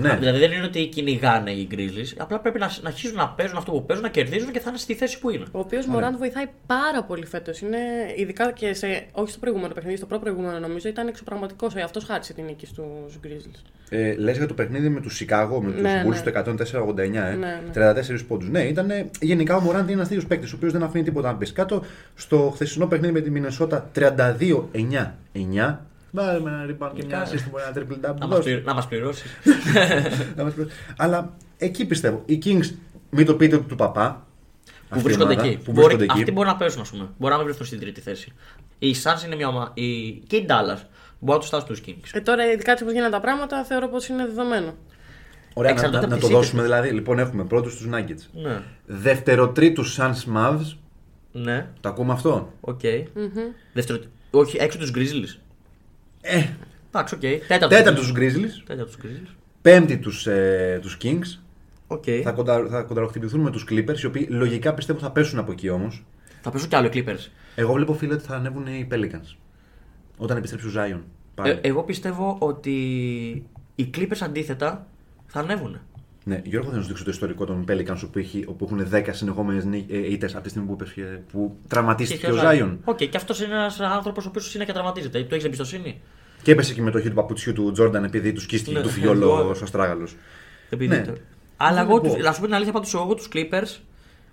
Ναι. Δηλαδή δεν είναι ότι κυνηγάνε οι Grizzlies. Απλά πρέπει να, να αρχίσουν να παίζουν αυτό που παίζουν, να κερδίζουν και θα είναι στη θέση που είναι. Ο οποίος Μωράντ βοηθάει πάρα πολύ φέτος. Είναι ειδικά και σε. Όχι στο προηγούμενο παιχνίδι, στο πρώτο προηγούμενο νομίζω ήταν εξωπραγματικός. Αυτός χάρισε την νίκη στους Grizzlies. Ε, Λες για το παιχνίδι με τους Σικάγο, με τους Ναι, Bulls ναι. του 104-89, ε, Ναι, ναι. 34 πόντους. Ναι, ήταν γενικά ο Μωράντ είναι ένας τέτοιο παίκτης, ο οποίος δεν αφήνει τίποτα να πέσει κάτω. Στο χθεσινό παιχνίδι με τη Μινεσότα 32-9-9. Βάλε με ένα rebound και μια Ναι. assist, μπορεί ένα triple double. Να δώσε. μας, πληρω- να μας πληρώσει. Να μας πει. Αλλά εκεί πιστεύω. Οι Kings, μην το πείτε του παπά. που αυτή η βρίσκονται ομάδα, εκεί. Που Μπορεί- βρίσκονται εκεί. Αυτοί μπορούν να παίζουν, ας πούμε. Μπορεί να μην βρεθούν στην τρίτη θέση. Οι Suns είναι μια ομάδα. Οι... Και οι Dallas μπορεί να τους φτάσουν τους Kings. Ε, τώρα, ειδικά έτσι όπως γίνανε τα πράγματα, θεωρώ πως είναι δεδομένο. Ωραία, να, Εξαρτάται να, από να τις το ήττες δώσουμε δηλαδή. Λοιπόν, έχουμε πρώτους τους Nuggets. Ναι. Δευτεροτρίτους Suns Mavs. Ναι. Το ακούμε αυτό; Οκ. Δεύτερο. Όχι, έξω τους Grizzlies. Ε, Εντάξει, οκ. Τέταρτο. τέταρτους Grizzlies. Τέταρτο Grizzlies. Πέμπτη τους ε, τους Kings. OK. Θα, κοντα, θα κονταροχτυπηθούν με τους Clippers, οι οποίοι λογικά πιστεύω θα πέσουν από εκεί όμως. Θα πέσουν κι άλλο οι Clippers. Εγώ βλέπω φίλε ότι θα ανέβουν οι Pelicans. Όταν επιστρέψει ο Zion. Πάλι. Ε, εγώ πιστεύω ότι οι Clippers αντίθετα θα ανέβουν. Ναι, Γιώργο, θα να σου δείξω το ιστορικό των Pelicans όπου, έχει, όπου έχουν 10 συνεχόμενες ήττες από τη στιγμή που, είπες, που τραυματίστηκε ο Zion. OK, και αυτός είναι ένας άνθρωπος ο οποίος συνέχεια τραυματίζεται. Του έχεις εμπιστοσύνη; Και έπεσε και η μετοχή του παπουτσιού του Τζόρνταν επειδή τους σκίστηκε Ναι, του φιόλο εγώ- ο Αστράγαλο. Επειδή Ναι. το- Αλλά Δεν εγώ, μπορώ. τους, να σου πω την αλήθεια, πάντως εγώ τους Clippers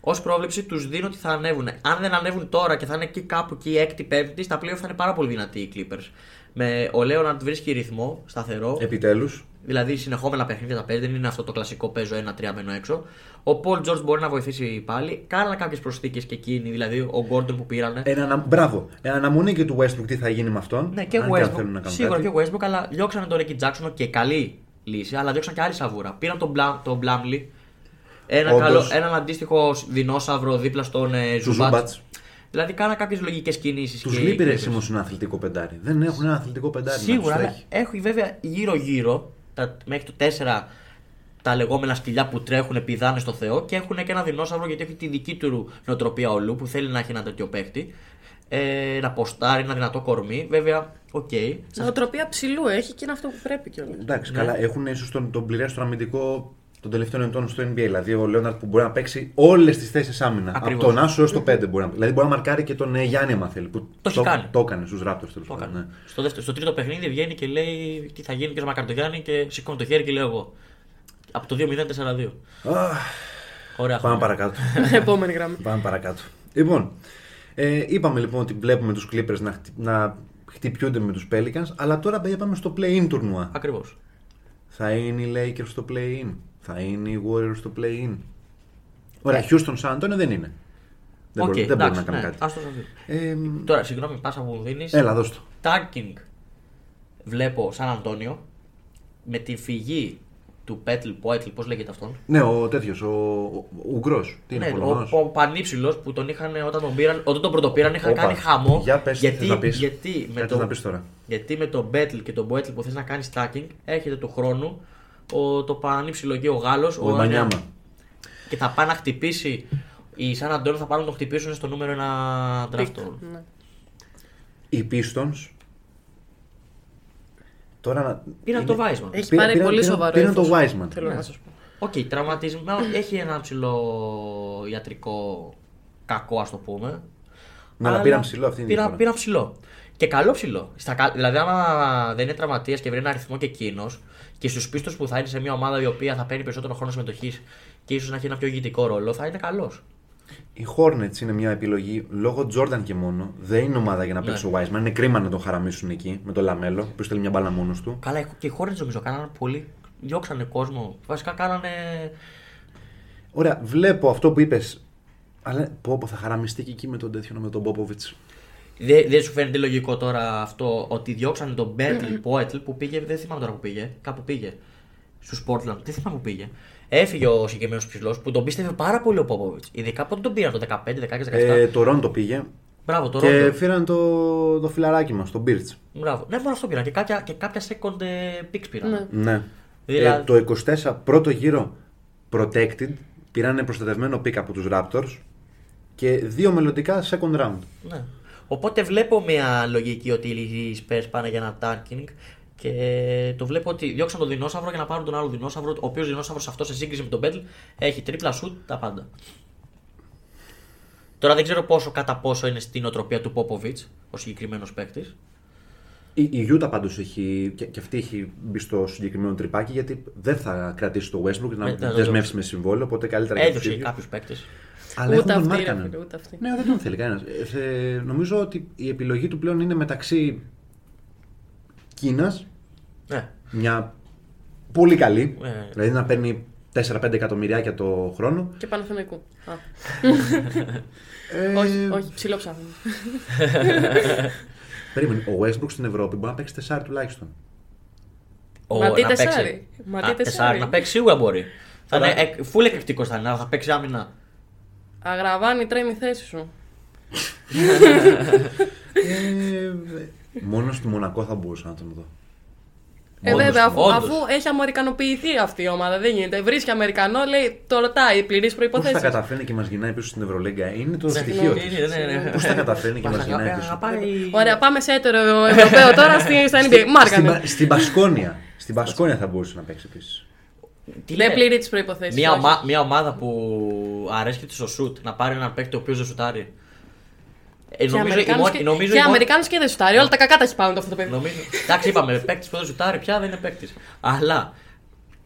ως πρόβλεψη τους δίνω ότι θα ανέβουν. Αν δεν ανέβουν τώρα και θα είναι εκεί κάπου εκεί έκτη, πέμπτη, στα playoff θα είναι πάρα πολύ δυνατοί οι Clippers. Με ο Λέοναρντ βρίσκει ρυθμό σταθερό. Επιτέλους. Δηλαδή συνεχόμενα παιχνίδια τα παίζει, δεν είναι αυτό το κλασικό παίζω 1-3 μένω έξω. Ο Πολ Τζορτζ μπορεί να βοηθήσει πάλι. Κάνανε κάποιες προσθήκες και εκείνοι, δηλαδή ο Γκόρντον που πήρανε. Ένα, ανα- μπράβο. Ένα αναμονή και του Westbrook τι θα γίνει με αυτόν. Ναι, και αν αν θέλουν Westbrook. να κάνουν Σίγουρα κάτι. και Westbrook, αλλά διώξανε τον Ρέτζι Τζάκσον και καλή λύση, αλλά διώξαν και άλλη σαβούρα. Πήραν τον, Μπλα, τον Πλάμλι, ένα Όντως. καλό, έναν αντίστοιχο δεινόσαυρο δίπλα στον ε, Τους Ζουμπάτς. Ζούμπατ. Δηλαδή κάναν κάποιες λογικές κινήσεις. Τους λείπει ρε όμως ένα αθλητικό πεντάρι. Δεν έχουν ένα αθλητικό πεντάρι. Σίγουρα, να τους αλλά τρέχει. έχει βέβαια γύρω-γύρω τα, μέχρι το 4 τα λεγόμενα σκυλιά που τρέχουν, πηδάνε στο Θεό και έχουν και ένα δεινόσαυρο γιατί έχει τη δική του νοοτροπία ο Λου που θέλει να έχει ένα τέτοιο παίχτη. Ε, να ποστάρει, ένα δυνατό κορμί. Βέβαια, οκ. Νοοτροπία ψηλού έχει και είναι αυτό που πρέπει κιόλας. Εντάξει, Ναι. καλά, έχουν ίσως τον, τον πληρέστερο αμυντικό των τελευταίων ετών στο NBA. Δηλαδή ο Λέοναρτ που μπορεί να παίξει όλες τις θέσεις άμυνα. Ακριβώς. Από τον Άσο έως το 5 μπορεί να Δηλαδή μπορεί να μαρκάρει και τον ε, Γιάννη, άμα θέλει. Που Το έχει κάνει. Το έκανε στους Raptors τέλος Το πάντων. έκανε. Ναι. Στο, δεύτερο, στο τρίτο παιχνίδι βγαίνει και λέει τι θα γίνει και ο Μακαρτογιάννη και σηκώνει το χέρι και λέω εγώ. Από το 2-0-4-2. Αχ, Ωραία. Πάμε χρόνια. παρακάτω. Επόμενη γραμμή. Πάμε παρακάτω. Λοιπόν, ε, είπαμε λοιπόν ότι βλέπουμε τους Clippers να, χτυ- να χτυπιούνται με τους Pelicans, αλλά τώρα παιδιά πάμε στο play-in τουρνουά. Ακριβώς. Θα είναι οι Lakers στο play-in, θα είναι οι Warriors στο play-in. Ωραία, Houston San Antonio δεν είναι. Δεν, Οκ, μπορεί, δεν μπορεί εντάξει, να κάνει ναι, κάτι. άστο να δει. Ε, Τώρα, συγγνώμη, πάσα που μου δίνεις. έλα, δώσ' το. Tanking βλέπω Σαν Αντώνιο με τη φυγή του Πέτλ Πόετλ, πώς λέγεται αυτόν; Ναι, ο τέτοιος, ο, ο, ο Ουγγρός. Τι είναι, Ναι, Πολωνός; ο, ο πανύψηλος που τον είχαν όταν τον πήραν, όταν τον πρωτοπήραν είχαν Όπα. κάνει χαμό. Για πες, τι γιατί, θες να πεις. γιατί, με Κάτι το, να πεις τώρα. γιατί με τον Μπέτλ και τον Πόετλ που θες να κάνεις tanking έρχεται του χρόνου ο, το πανύψηλο εκεί ο Γάλλος. Ο Μανιάμα. Και θα πάει να χτυπήσει. Οι Σαν Αντώνιο θα πάνε να τον χτυπήσουν στο νούμερο ένα draft. Ναι. Οι Pistons. Τώρα να. Πήραν είναι- το Wiseman. Έχει Πήρα- πάρει πήραν- πολύ πήραν- σοβαρό. πήραν το ύφος, Wiseman. Θέλω Ναι. να σας πω. Οκ, τραυματισμένο. έχει ένα ψηλό ιατρικό κακό, ας το πούμε. Ναι, αλλά πήραν ψηλό αυτή είναι η πήρα, διαφορά. πήρα ψηλό. Και καλό ψηλό. Στα, κα- δηλαδή, άμα δεν είναι τραυματίας και βρει ένα ρυθμό και εκείνος και στους Pistons που θα είναι σε μια ομάδα η οποία θα παίρνει περισσότερο χρόνο συμμετοχής και ίσως να έχει ένα πιο ηγετικό ρόλο, θα είναι καλός. Οι Hornets είναι μια επιλογή λόγω Jordan και μόνο. Δεν είναι ομάδα για να παίξει Ναι. ο Wiseman. Είναι κρίμα να τον χαραμίσουν εκεί με το Λαμέλο που στέλνει μια μπάλα μόνος του. Καλά, και οι χώρε νομίζω κάνανε πολύ. Διώξανε κόσμο. Βασικά κάνανε. Ωραία, βλέπω αυτό που είπες. Αλλά πω, πω, θα χαραμιστεί και εκεί με τον τέτοιο με τον Πόποβιτς. Δεν δεν σου φαίνεται λογικό τώρα αυτό ότι διώξανε τον Μπέρτλ Πόετλ που πήγε, δεν θυμάμαι τώρα που πήγε, κάπου πήγε. Στους Portland, δεν θυμάμαι που πήγε. Έφυγε ο συγκεκριμένος ψηλός που τον πίστευε πάρα πολύ ο Πόποβιτ. Ειδικά πότε τον πήραν, το 15, 16, 17. Ε, το Ρον το πήγε. Μπράβο, το και Ρόντο. φύραν το, το φιλαράκι μας, τον Μπίρτ. Μπράβο. Ναι, μόνο αυτό πήραν. Και κάποια, και κάποια second ε, picks πήραν. Ναι. Ναι. Δηλαδή- Ε, το 24 πρώτο γύρο protected πήραν προστατευμένο pick από τους Raptors και δύο μελλοντικά second round. Ναι. Οπότε βλέπω μια λογική ότι οι Spurs πάνε για ένα tanking και το βλέπω ότι διώξαν τον δεινόσαυρο για να πάρουν τον άλλο δεινόσαυρο, ο οποίος δεινόσαυρος αυτός σε σύγκριση με τον Μπέτλ έχει τρίπλα σουτ τα πάντα. Τώρα δεν ξέρω πόσο κατά πόσο είναι στην οτροπία του Πόποβιτ ο συγκεκριμένος παίκτης. Η, η Utah πάντως έχει, και, και αυτή έχει μπει στο συγκεκριμένο τρυπάκι γιατί δεν θα κρατήσει το Westbrook να Ναι, ναι, δεσμεύσει με συμβόλαιο, οπότε καλύτερα για τους Έδωσε ίδιους. κάποιους παίκτες. Αλλά Ούτε έχουν τον αυτή, ρε Markkanen. φίλε, ούτε αυτή. Ναι, δεν τον θέλει κανένας. νομίζω ότι η επιλογή του πλέον είναι μεταξύ Κίνας, Ναι. μια πολύ καλή, Ναι. δηλαδή να παίρνει 4-5 εκατομμυριάκια το χρόνο. Και Παναθηναϊκού. Α, Ε, όχι, όχι, ψηλό ψάχνουμε. Περίμενε, ο Westbrook στην Ευρώπη μπορεί να παίξει 4 τουλάχιστον. Ο- Μα τι να παίξει- τεσσάρι. Μα τι Α, τεσσάρι. Να παίξει σίγουρα μπορεί. Θα Τώρα- είναι εκ- full εκρηκτικό θα είναι, αλλά θα παίξει άμυνα. Αγραβάνει, τρέμει η θέση σου. ε, μόνος στη Μονακό θα μπορούσα να τον δω. Ε, Όντως, βέβαια, αφού, όντως. αφού έχει αμερικανοποιηθεί αυτή η ομάδα, δεν γίνεται. Βρίσκει Αμερικανό, λέει, το ρωτάει, πληρείς Πώς θα προποθέσει. καταφέρνει και μας γυρνάει πίσω στην Ευρωλίγκα, είναι το Ναι, στοιχείο ναι, της. ναι, ναι, ναι. Πώς θα καταφέρνει και Μας μα γυρνάει αγαπάει- πίσω; αγαπάει- Ωραία, πάμε σε έτερο Ευρωπαίο τώρα στη, στα NBA. Στην, Μάργανε. Πα- στην Πασκόνια. Στην Πασκόνια θα μπορούσε να παίξει επίσης. Τι Δεν λέει; πληρεί τις προϋποθέσεις. Μια, ομα- μια ομάδα που αρέσει στο σουτ να πάρει έναν παίκτη ο οποίος δεν σουτάρει. Ε, Και νομίζω, η Αμερικάνους μόνη- και, νομίζω, και η μόνη- Αμερικάνους και δεν σουτάρει. Όλα τα κακά τα έχει πάνω το αυτό το παιδί. νομίζω, εντάξει, είπαμε, παίκτης που δεν σουτάρει πια δεν είναι παίκτης. Αλλά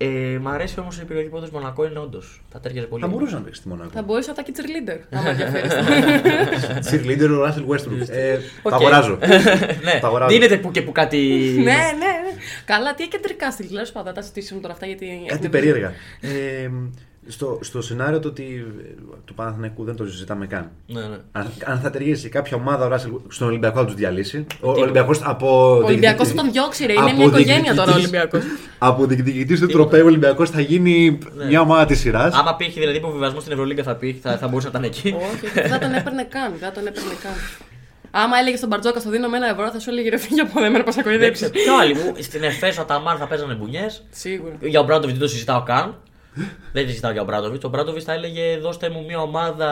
ε, μ' αρέσει όμως η επιλογή που έδωσε Μονακό είναι όντως. Θα ταίριαζε πολύ. Θα μπορούσε να παίξει στη Μονακό. Θα μπορούσε να τα και cheerleader. άμα ενδιαφέρει. Cheerleader ο Russell Westbrook. Ε, Οκ. Τα αγοράζω. ναι, Τα αγοράζω. δίνεται που και που κάτι. ναι, ναι, ναι. Καλά, τι κεντρικά στυλ. Λέω πάντα, τα συζητήσουμε τώρα αυτά γιατί. Κάτι περίεργα. Ε, στο, στο σενάριο το ότι ε, του Παναθηναϊκού δεν το συζητάμε καν. ναι, ναι. Αν, αν θα ταιριάξει κάποια ομάδα ο Russell στον Ολυμπιακό θα τους διαλύσει. Ο Τι- Ολυμπιακός από. Ο Ολυμπιακό θα διεκδικητή- τον διώξει, ρε. Είναι από μια οικογένεια τώρα ο διεκδικητής- Ολυμπιακός. Από διεκδικητής του τροπέου ο Ολυμπιακός θα γίνει Ναι. μια ομάδα της σειράς. Άμα πήγε δηλαδή υποβιβασμό στην Ευρωλίγκα θα, πήγε, θα, θα μπορούσε να ήταν εκεί. Όχι, δεν θα τον έπαιρνε καν. Δεν θα τον έπαιρνε καν. Άμα έλεγε στον Μπαρτζόκα, θα δίνω με ένα ευρώ, θα σου έλεγε ρε φύγει από εδώ, εμένα πώ θα Δεν κορυδέψει. ξέρω. Ποιο άλλη μου, στην Εφέσο ο Ταμάρ θα παίζανε μπουνιές. Σίγουρα. Για ο Μπράντοβιτς δεν το συζητάω καν. Δεν συζητάω για ο Μπράντοβιτς. Ο Μπράντοβιτς θα έλεγε δώστε μου μια ομάδα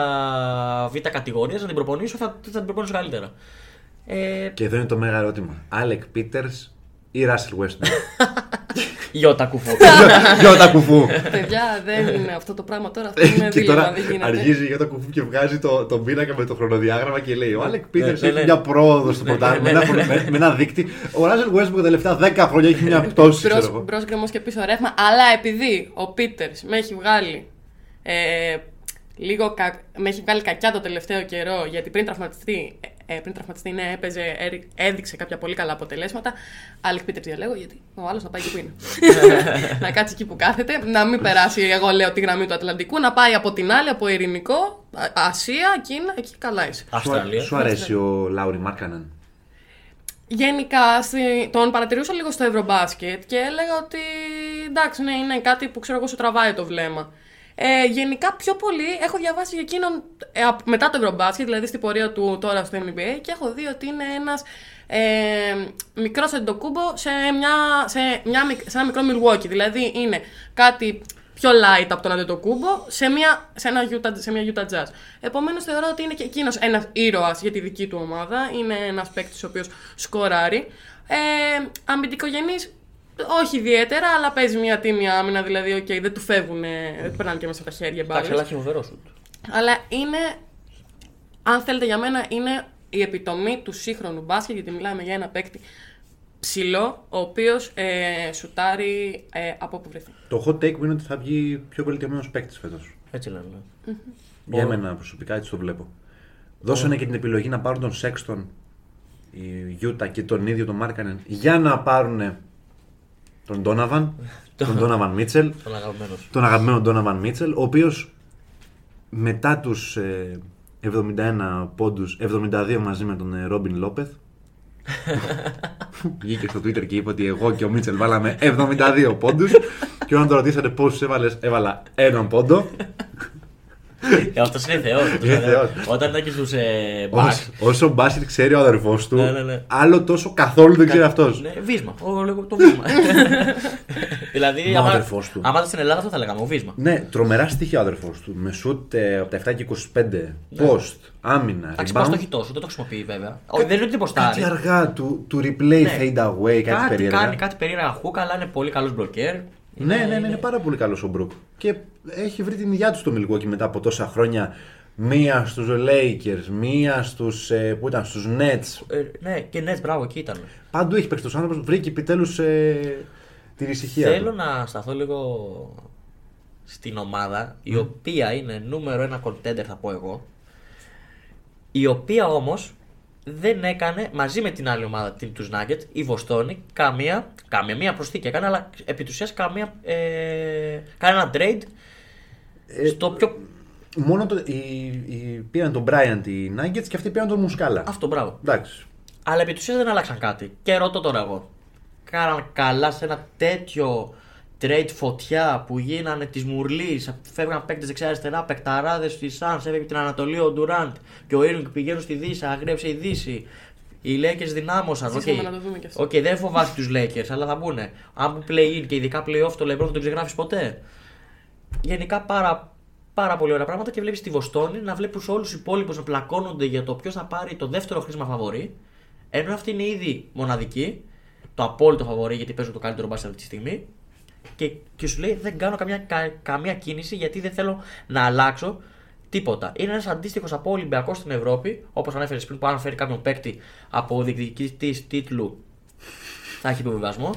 β' κατηγορίας να την προπονήσω, θα, θα την προπονήσω καλύτερα. Ε, Και εδώ είναι το μέγα ερώτημα. Άλεκ Πίτερς ή Ράσελ Westbrook. Γιώτα κουφό. Γιώτα κουφού. Παιδιά, δεν είναι αυτό το πράγμα τώρα. Αυτό είναι και δίλημα, τώρα δεν γίνεται. αρχίζει η Γιώτα κουφού και βγάζει το, τον πίνακα με το χρονοδιάγραμμα και λέει: Ο Άλεκ Πίτερ ναι, έχει ναι. μια πρόοδο στο πρωτάθλημα με, ένα- με- με ένα δείκτη. Ο Ράσελ Westbrook τα τελευταία 10 χρόνια έχει μια πτώση. ξέρω εγώ. Μπρος γκρεμός και πίσω ρεύμα. Αλλά επειδή ο Πίτερς με έχει βγάλει. Ε, λίγο κα... με έχει βγάλει κακιά το τελευταίο καιρό γιατί πριν τραυματιστεί, ε, πριν τραυματιστεί ναι, έπαιζε, έρι- έδειξε κάποια πολύ καλά αποτελέσματα. Άλεκ Πίτερ διαλέγω γιατί ο άλλος να πάει εκεί που είναι. να κάτσει εκεί που κάθεται, να μην περάσει, εγώ λέω, τη γραμμή του Ατλαντικού, να πάει από την άλλη, από Ειρηνικό, Α- Ασία, Κίνα, εκεί καλά είσαι. Σου, Αυστραλία. σου αρέσει ο Λάουρι Μάρκανεν. Γενικά, στη- τον παρατηρούσα λίγο στο Ευρωμπάσκετ και έλεγα ότι εντάξει, ναι, είναι κάτι που ξέρω εγώ σου τραβάει το βλέμμα. Ε, γενικά, πιο πολύ έχω διαβάσει για εκείνον ε, απ- μετά το Ευρωμπάσκετ, δηλαδή στην πορεία του τώρα στο NBA, και έχω δει ότι είναι ένας ε, μικρός εντοκούμπο σε, μια, σε, μια, μικ- σε ένα μικρό Milwaukee. Δηλαδή είναι κάτι πιο light από τον Αντετοκούμπο σε μια, σε, ένα Utah, σε μια Utah Jazz. Επομένως θεωρώ ότι είναι και εκείνος ένας ήρωας για τη δική του ομάδα. Είναι ένας παίκτης ο οποίος σκοράρει. Ε, Αμυντικογενής, όχι ιδιαίτερα, αλλά παίζει μια τίμια άμυνα. Δηλαδή, okay, δεν του φεύγουν, δεν του περνάνε και μέσα από τα χέρια Εντάξει, μπάλες. αλλά έχει φοβερό σουτ. Αλλά είναι, αν θέλετε για μένα, είναι η επιτομή του σύγχρονου μπάσκετ, γιατί μιλάμε για ένα παίκτη ψηλό, ο οποίος ε, σουτάρει ε, από όπου βρεθεί. Το hot take μου είναι ότι θα βγει πιο βελτιωμένος παίκτης φέτος. Έτσι λένε. ναι. Για μένα προσωπικά έτσι το βλέπω. Δώσανε και την επιλογή να πάρουν τον Σέξτον, η Γιούτα και τον ίδιο τον Μάρκανεν για να πάρουν τον Ντόναβαν, τον Ντόναβαν Μίτσελ, Τον αγαπημένος σου. τον αγαπημένο Ντόναβαν Μίτσελ, ο οποίος μετά τους 71 πόντους, 72 μαζί με τον ε, Ρόμπιν Λόπεθ. Βγήκε στο Twitter και είπε ότι εγώ και ο Μίτσελ βάλαμε 72 πόντους. Και και όταν το ρωτήσατε πόσου έβαλες, έβαλα έναν πόντο. Ε, Αυτός είναι θεός. Είναι θεός. Όταν ήταν και στους ε, Bucks. Όσο- Όσο ο Μπάσιλ ξέρει ο αδερφός του, Ναι, ναι, ναι. άλλο τόσο καθόλου δεν ξέρει αυτός. Ναι, βίσμα. Ο, λέγω, το βίσμα. δηλαδή, Μα ο άμα, αδερφός του. άμα ήταν στην Ελλάδα, αυτό θα λέγαμε. Ο βίσμα. Ναι, τρομερά στοιχεία ο αδερφός του. Με σουτ ε, από τα 7 και 25, post, άμυνα, Εντάξει, πώ το rebound. έχει τόσο, δεν το χρησιμοποιεί βέβαια. Όχι, δεν είναι ότι Κάτι ποστάρει. αργά του, του replay Ναι. fade away, κάτι, Κάτι περίεργα. κάνει, κάτι περίεργα χούκα, αλλά είναι πολύ καλός μπλοκέρ. Ναι, ναι, ναι, είναι πάρα πολύ καλός ο Μπρουκ. Και έχει βρει την ιδιά του στο Milwaukee μετά από τόσα χρόνια. Μία στους Lakers, μία στους, ε, που ήταν, στους Nets. Ε, ναι, και Nets, μπράβο, εκεί ήταν. Παντού έχει παίξει ο άνθρωπος, βρήκε επιτέλους ε, την ησυχία Θέλω του. να σταθώ λίγο στην ομάδα, η οποία είναι νούμερο ένα contender θα πω εγώ, η οποία όμως δεν έκανε μαζί με την άλλη ομάδα, την τους Nuggets, η Βοστόνη, καμία, καμία, μία προσθήκη έκανε, αλλά επί της ουσίας καμία, ε, κάνει ένα trade στο πιο... Μόνο το, οι, οι, πήραν τον Bryant οι Nuggets και αυτοί πήραν τον Μουσκάλα. Αυτό, μπράβο. Εντάξει. Αλλά επί της ουσίας δεν άλλαξαν κάτι. Και ρωτώ τώρα εγώ. Κάναν καλά σε ένα τέτοιο trade φωτιά που γίνανε της Μουρλής. Φεύγαν παίκτες δεξιά-αριστερά, παικταράδες στη Suns, έφευγε την Ανατολή ο Ντουραντ και ο Irving πηγαίνουν στη Δύση, αγρίεψε η Δύση. Οι Lakers δυνάμωσαν. Ζήσαμε Οκ, να το δούμε κι αυτό. Οκ, δεν φοβάσαι τους Lakers, αλλά θα μπουν. Αν που play-in και ειδικά play-off το LeBron δεν τον ξεγράφεις ποτέ. Γενικά πάρα, πάρα πολύ ωραία πράγματα και βλέπεις τη Βοστόνη να βλέπεις όλους τους υπόλοιπους να πλακώνονται για το ποιος θα πάρει το δεύτερο χρίσμα φαβορί. Ενώ αυτή είναι ήδη μοναδική, το απόλυτο φαβορί γιατί παίζουν το καλύτερο μπάσκετ αυτή τη στιγμή. Και, και σου λέει δεν κάνω καμιά, κα- καμία κίνηση γιατί δεν θέλω να αλλάξω τίποτα. Είναι ένας αντίστοιχος από Ολυμπιακός στην Ευρώπη, όπως ανέφερες πριν, που αν φέρει κάποιον παίκτη από διεκδικητής τίτλου θα έχει υποβιβασμό.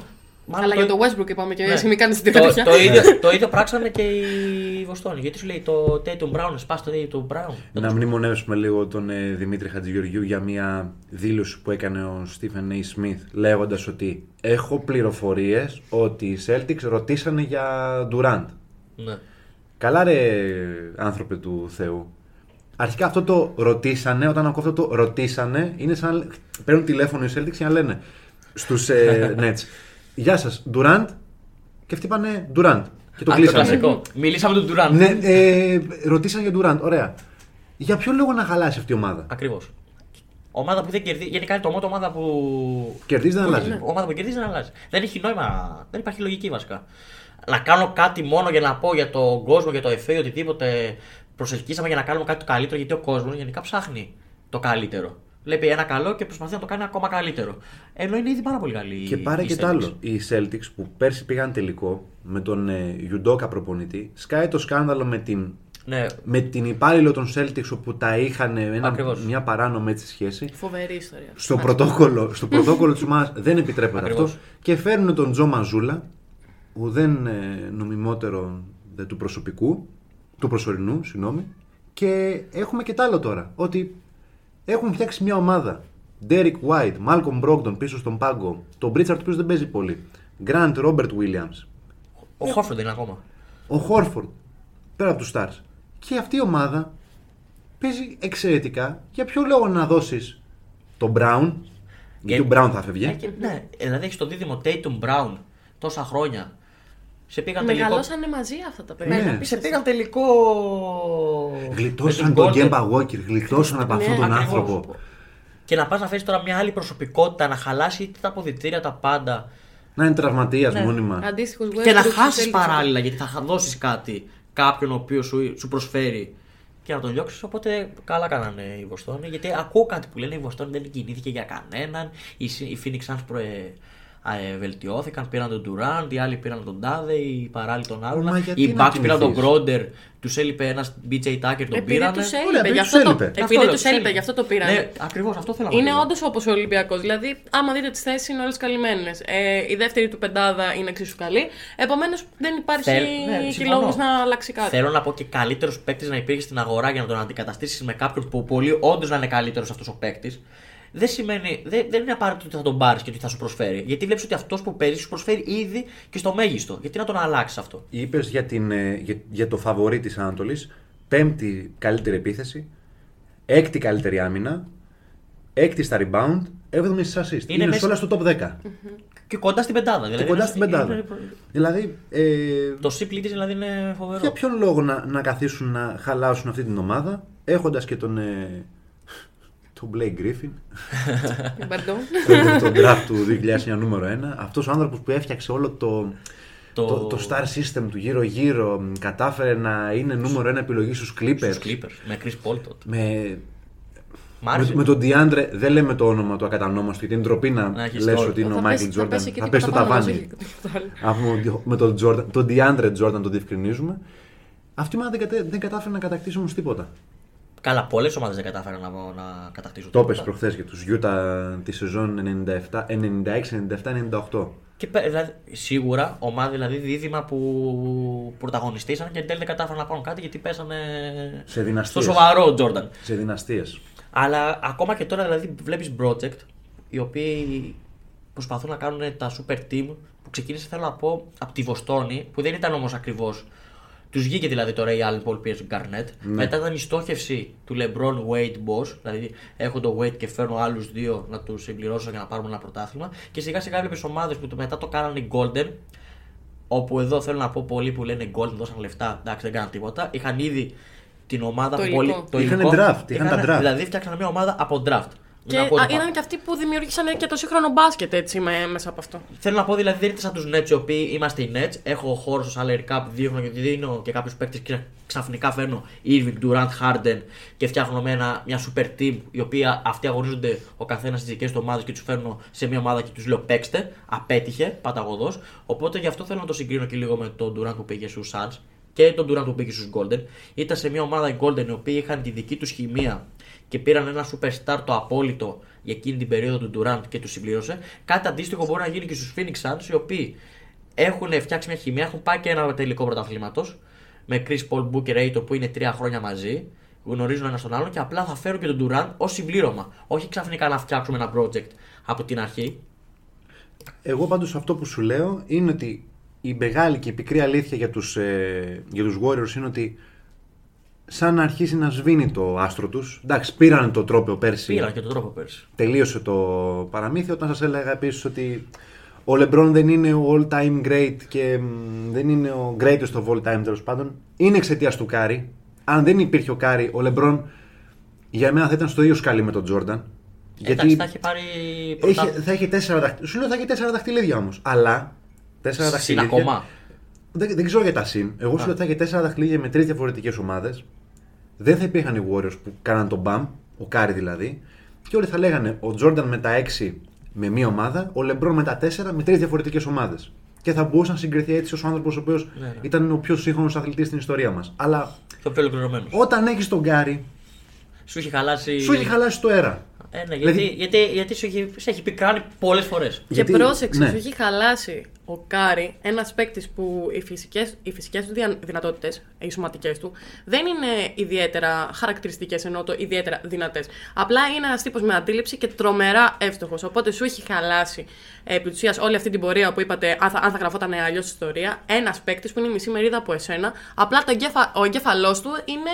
Μάλλον Αλλά το- για το Westbrook είπαμε και ναι. εσύ μην κάνεις την το, τέτοια. το, ίδιο, το ίδιο πράξανε και οι Βοστόνοι. Γιατί σου λέει το Tatum Brown, σπάς το Tatum Brown. Να μνημονεύσουμε λίγο τον ε, Δημήτρη Χατζηγεωργίου για μια δήλωση που έκανε ο Stephen A. Smith λέγοντας ότι έχω πληροφορίες ότι οι Celtics ρωτήσανε για Durant. Ναι. Καλά ρε άνθρωπε του Θεού. Αρχικά αυτό το ρωτήσανε, όταν ακούω αυτό το ρωτήσανε, είναι σαν να παίρνουν τηλέφωνο οι Celtics και να λένε στους ε, Nets Γεια σας, Durant και αυτοί είπανε Durant και το Α, κλείσανε. κλασικό. Μιλήσαμε με τον Durant. Ναι, ε, ρωτήσανε για Durant, ωραία. Για ποιο λόγο να χαλάσει αυτή η ομάδα; Ακριβώς. Ομάδα που δεν κερδίζει. Γενικά είναι το μόνο ομάδα που. Κερδίζει δεν που- αλλάζει. Ομάδα που κερδίζει δεν αλλάζει. Δεν έχει νόημα. Δεν υπάρχει λογική βασικά. Να κάνω κάτι μόνο για να πω για τον κόσμο, για το εφέ ή οτιδήποτε. Προσελκύσαμε για να κάνουμε κάτι το καλύτερο γιατί ο κόσμος γενικά ψάχνει το καλύτερο. Βλέπει ένα καλό και προσπαθεί να το κάνει ακόμα καλύτερο. Ενώ είναι ήδη πάρα πολύ καλή. Και πάρε η και Celtics. το άλλο. Οι Celtics που πέρσι πήγαν τελικό με τον ε, Γιουντόκα προπονητή, σκάει το σκάνδαλο με την, Ναι, με την υπάλληλο των Celtics όπου τα είχαν ένα, Ακριβώς. μια παράνομη έτσι σχέση. Φοβερή ιστορία. Στο πρωτόκολλο, στο πρωτόκολλο της ομάδας δεν επιτρέπεται Ακριβώς. αυτό και φέρνουν τον Τζο Μαζούλα, ουδέν ε, νομιμότερο δε του προσωπικού, του προσωρινού, συγγνώμη, και έχουμε και τ' άλλο τώρα, ότι έχουν φτιάξει μια ομάδα. Derek White, Malcolm Brogdon πίσω στον πάγκο, τον Pritchard ο οποίος δεν παίζει πολύ, Grant Robert Williams, ο Χόρφορντ είναι ακόμα. ο Horford, πέρα από τους Stars. Και αυτή η ομάδα παίζει εξαιρετικά. Για ποιο λόγο να δώσεις τον Brown, γιατί ο Brown θα Ε, φεύγει. και- ναι, δηλαδή έχεις το δίδυμο Tatum Brown τόσα χρόνια. Σε πήγαν τελικό. Μεγαλώσανε μαζί αυτά τα παιδιά. Ναι. είναι Σε απίστευτο. πήγαν τελικό. Γλιτώσαν με τον Golden. Γκέμπα Walker, γλιτώσαν από Ναι, αυτόν τον ακριβώς. άνθρωπο. Και να πας να φέρεις τώρα μια άλλη προσωπικότητα, να χαλάσει είτε τα αποδητήρια τα πάντα. Να είναι τραυματίας Ναι. μόνιμα. Αντίστοιχος και να Westbrook χάσεις στους Celtics. παράλληλα γιατί θα δώσεις κάτι κάποιον ο οποίος σου, σου προσφέρει και να τον διώξεις. Οπότε καλά κάνανε οι Βοστόνοι. Γιατί ακούω κάτι που λένε οι Βοστόνοι δεν κινήθηκε για κανέναν. Οι, Συ- οι Phoenix Suns προε, α, ε, βελτιώθηκαν, πήραν τον Durant, οι άλλοι πήραν τον Tade, οι παράλληλοι τον άλλον. Μα γιατί Οι να Bucks πήραν τον κοιμηθείς; Gronter, τους έλειπε ένας BJ Tucker, τον Επειδή πήρανε. τους Ωραία, έλειπε, επειδή γι' τους αυτό το, έλειπε. Αυτό επειδή λέω, τους έλειπε, γι' αυτό το πήραν. Ναι, ακριβώς αυτό θέλω να Είναι πω. όντως όπως ο Ολυμπιακός. Δηλαδή, άμα δείτε τις θέσεις, είναι όλες καλυμμένες. Ε, η δεύτερη του πεντάδα είναι εξίσου καλή. Επομένως, δεν υπάρχει Θέλ- ναι, και συμφωνώ. λόγος να αλλάξει κάτι. Θέλω να πω και καλύτερος παίκτης να υπήρχε στην αγορά για να τον αντικαταστήσεις με κάποιον που πολύ όντως να είναι καλύτερος αυτός ο παίκτης. Δεν σημαίνει, δεν, δεν είναι απαραίτητο ότι θα τον πάρεις και ότι θα σου προσφέρει. Γιατί βλέπεις ότι αυτός που παίζει σου προσφέρει ήδη και στο μέγιστο. Γιατί να τον αλλάξεις αυτό. Είπες για, την, ε, για, για το φαβορή της Ανατολής. Πέμπτη καλύτερη επίθεση. Έκτη καλύτερη άμυνα. Έκτη στα rebound. 7η assist. Είναι, Είναι μέσα- σε όλα στο top 10. Και κοντά στην πεντάδα. Και Δηλαδή, κοντά είναι- στην πεντάδα. είναι- Δηλαδή, ε, Το C της δηλαδή είναι φοβερό. για ποιον λόγο να, να καθίσουν να χαλάσουν αυτή την ομάδα, έχοντας και τον. Ε, τον Blake Griffin, Pardon; τον draft του 2009 νούμερο 1. Αυτός ο άνθρωπος που έφτιαξε όλο το, Το- το, το star system του γύρω-γύρω, μ, κατάφερε να είναι νούμερο 1 επιλογή στους Clippers. Στους Clippers. Με Chris Paul τότε. Με, Μ' άρεσε. με, με τον DeAndre, δεν λέμε το όνομα του ακατανόμαστο, γιατί είναι ντροπή να, Να έχεις λες τώρα. ότι είναι Θα ο πέσει- Michael θα Jordan. πέσει και Θα τίποτα πέσει στο πάνω μας, ταβάνι. όχι τίποτα άλλο. Αφού με τον, Jordan, τον DeAndre Jordan τον διευκρινίζουμε. Αυτή η ομάδα δεν, κατέ- δεν κατάφερε να κατακτήσει όμως τίποτα. Καλά, πολλές ομάδες δεν κατάφεραν να, να κατακτήσουν. Το τίποτα. έπεσε προχθές για τους Utah τη σεζόν 97, 96, 97, 98. Και πέ- δηλαδή, σίγουρα ομάδα δηλαδή δίδυμα που πρωταγωνιστήσαν και εν τέλει δεν κατάφεραν να πάρουν κάτι γιατί πέσανε Σε δυναστείες. στο σοβαρό Τζόρνταν. Σε δυναστείες. Αλλά ακόμα και τώρα δηλαδή βλέπεις project οι οποίοι προσπαθούν να κάνουν τα super team που ξεκίνησε θέλω να πω από τη Βοστόνη που δεν ήταν όμως ακριβώς. Τους βγήκε δηλαδή τώρα η Allen Paul Pierce Garnett. Μετά ήταν η στόχευση του LeBron Wade Boss. Δηλαδή έχω το Wade και φέρνω άλλους δύο να τους συμπληρώσω για να πάρουμε ένα πρωτάθλημα. Και σιγά σιγά βλέπει ομάδες που το μετά το κάνανε οι Golden. Όπου εδώ θέλω να πω πολλοί που λένε Golden δώσαν λεφτά. Εντάξει δεν κάναν τίποτα. Είχαν ήδη την ομάδα Το που υλικό. πολύ. Το Είχανε υλικό. draft, είχαν τα draft. Δηλαδή φτιάξαν μια ομάδα από draft. Και Να πω α, ότι ήταν και αυτοί που δημιούργησαν και το σύγχρονο μπάσκετ έτσι με, μέσα από αυτό. Θέλω να πω δηλαδή δεν ήρθε σαν τους Nets οι οποίοι είμαστε οι Nets. Έχω χώρο στο salary cap, δύο χρόνια και δίνω και κάποιους παίκτες και ξαφνικά φέρνω Irving, Durant, Harden και φτιάχνω με ένα, μια super team η οποία αυτοί αγωνίζονται ο καθένας στις δικές του ομάδες και τους φέρνω σε μια ομάδα και τους λέω παίξτε. Απέτυχε, παταγωδός. Οπότε γι' αυτό θέλω να το συγκρίνω και λίγο με τον Durant που πήγε στους Suns και τον Durant που πήγε στους Golden. Ήταν σε μια ομάδα οι Golden οι οποίοι είχαν τη δική τους χημεία και πήραν ένα superstar το απόλυτο για εκείνη την περίοδο του Durant και του συμπλήρωσε. Κάτι αντίστοιχο μπορεί να γίνει και στους Phoenix Suns, οι οποίοι έχουν φτιάξει μια χημεία, έχουν πάει και ένα τελικό πρωταθλήματος με Chris Paul Booker Aiton που είναι τρία χρόνια μαζί, γνωρίζουν ένα τον άλλον και απλά θα φέρουν και τον Durant ως συμπλήρωμα. Όχι ξαφνικά να φτιάξουμε ένα project από την αρχή. Εγώ πάντως αυτό που σου λέω είναι ότι η μεγάλη και η πικρή αλήθεια για τους, ε, για τους Warriors είναι ότι σαν να αρχίσει να σβήνει το άστρο τους. Εντάξει, πήραν το τρόπο πέρσι. Πήραν και τον τρόπο πέρσι. τελείωσε το παραμύθι όταν σας έλεγα επίσης ότι ο LeBron δεν είναι ο all time great και μ, δεν είναι ο greatest of all time τέλος πάντων είναι εξαιτίας του Κάρι αν δεν υπήρχε ο Κάρι ο LeBron για μένα θα ήταν στο ίδιο σκάλι με τον Jordan Εντάξει, θα έχει πάρει έχει, πρωτάθλημα. θα έχει τέσσερα δαχτυλίδια σου λέω θα έχει τέσσερα δαχτυλίδια όμως αλλά τέσσερα Συν δαχτυλίδια ακόμα. δεν, δεν ξέρω για τα συν. Εγώ σου λέω ότι θα είχε τέσσερα δαχτυλίδια με τρεις διαφορετικές ομάδες. Δεν θα υπήρχαν οι Warriors που κάναν τον μπαμ, ο Κάρι δηλαδή. Και όλοι θα λέγανε ο Τζόρνταν με τα 6 με μία ομάδα, ο Λεμπρόν με τα 4 με τρεις διαφορετικές ομάδες. Και θα μπορούσε να συγκριθεί έτσι ως άνθρωπος ο οποίος Ναι, ναι. ήταν ο πιο σύγχρονος αθλητής στην ιστορία μας. Αλλά Πιο πιο ολοκληρωμένο. όταν έχεις τον Κάρι, Σου έχει χαλάσει. σου έχει χαλάσει το αέρα. Ε, ναι, γιατί, Δηλαδή- γιατί, γιατί σου έχει, σε έχει πικράνει πολλές φορές. Γιατί- και πρόσεξε, ναι. σου έχει χαλάσει ο Κάρι, ένας παίκτης που οι φυσικές οι φυσικές του δυνατότητες, οι σωματικές του, δεν είναι ιδιαίτερα χαρακτηριστικές, ενώ το ιδιαίτερα δυνατές. Απλά είναι ένας τύπος με αντίληψη και τρομερά εύστοχος. Οπότε σου έχει χαλάσει ε, επί της ουσίας, όλη αυτή την πορεία που είπατε, αν θα, αν θα γραφόταν αλλιώς ιστορία, ένας παίκτης που είναι η μισή μερίδα από εσένα. Απλά το εγκέφα, ο εγκέφαλός του είναι.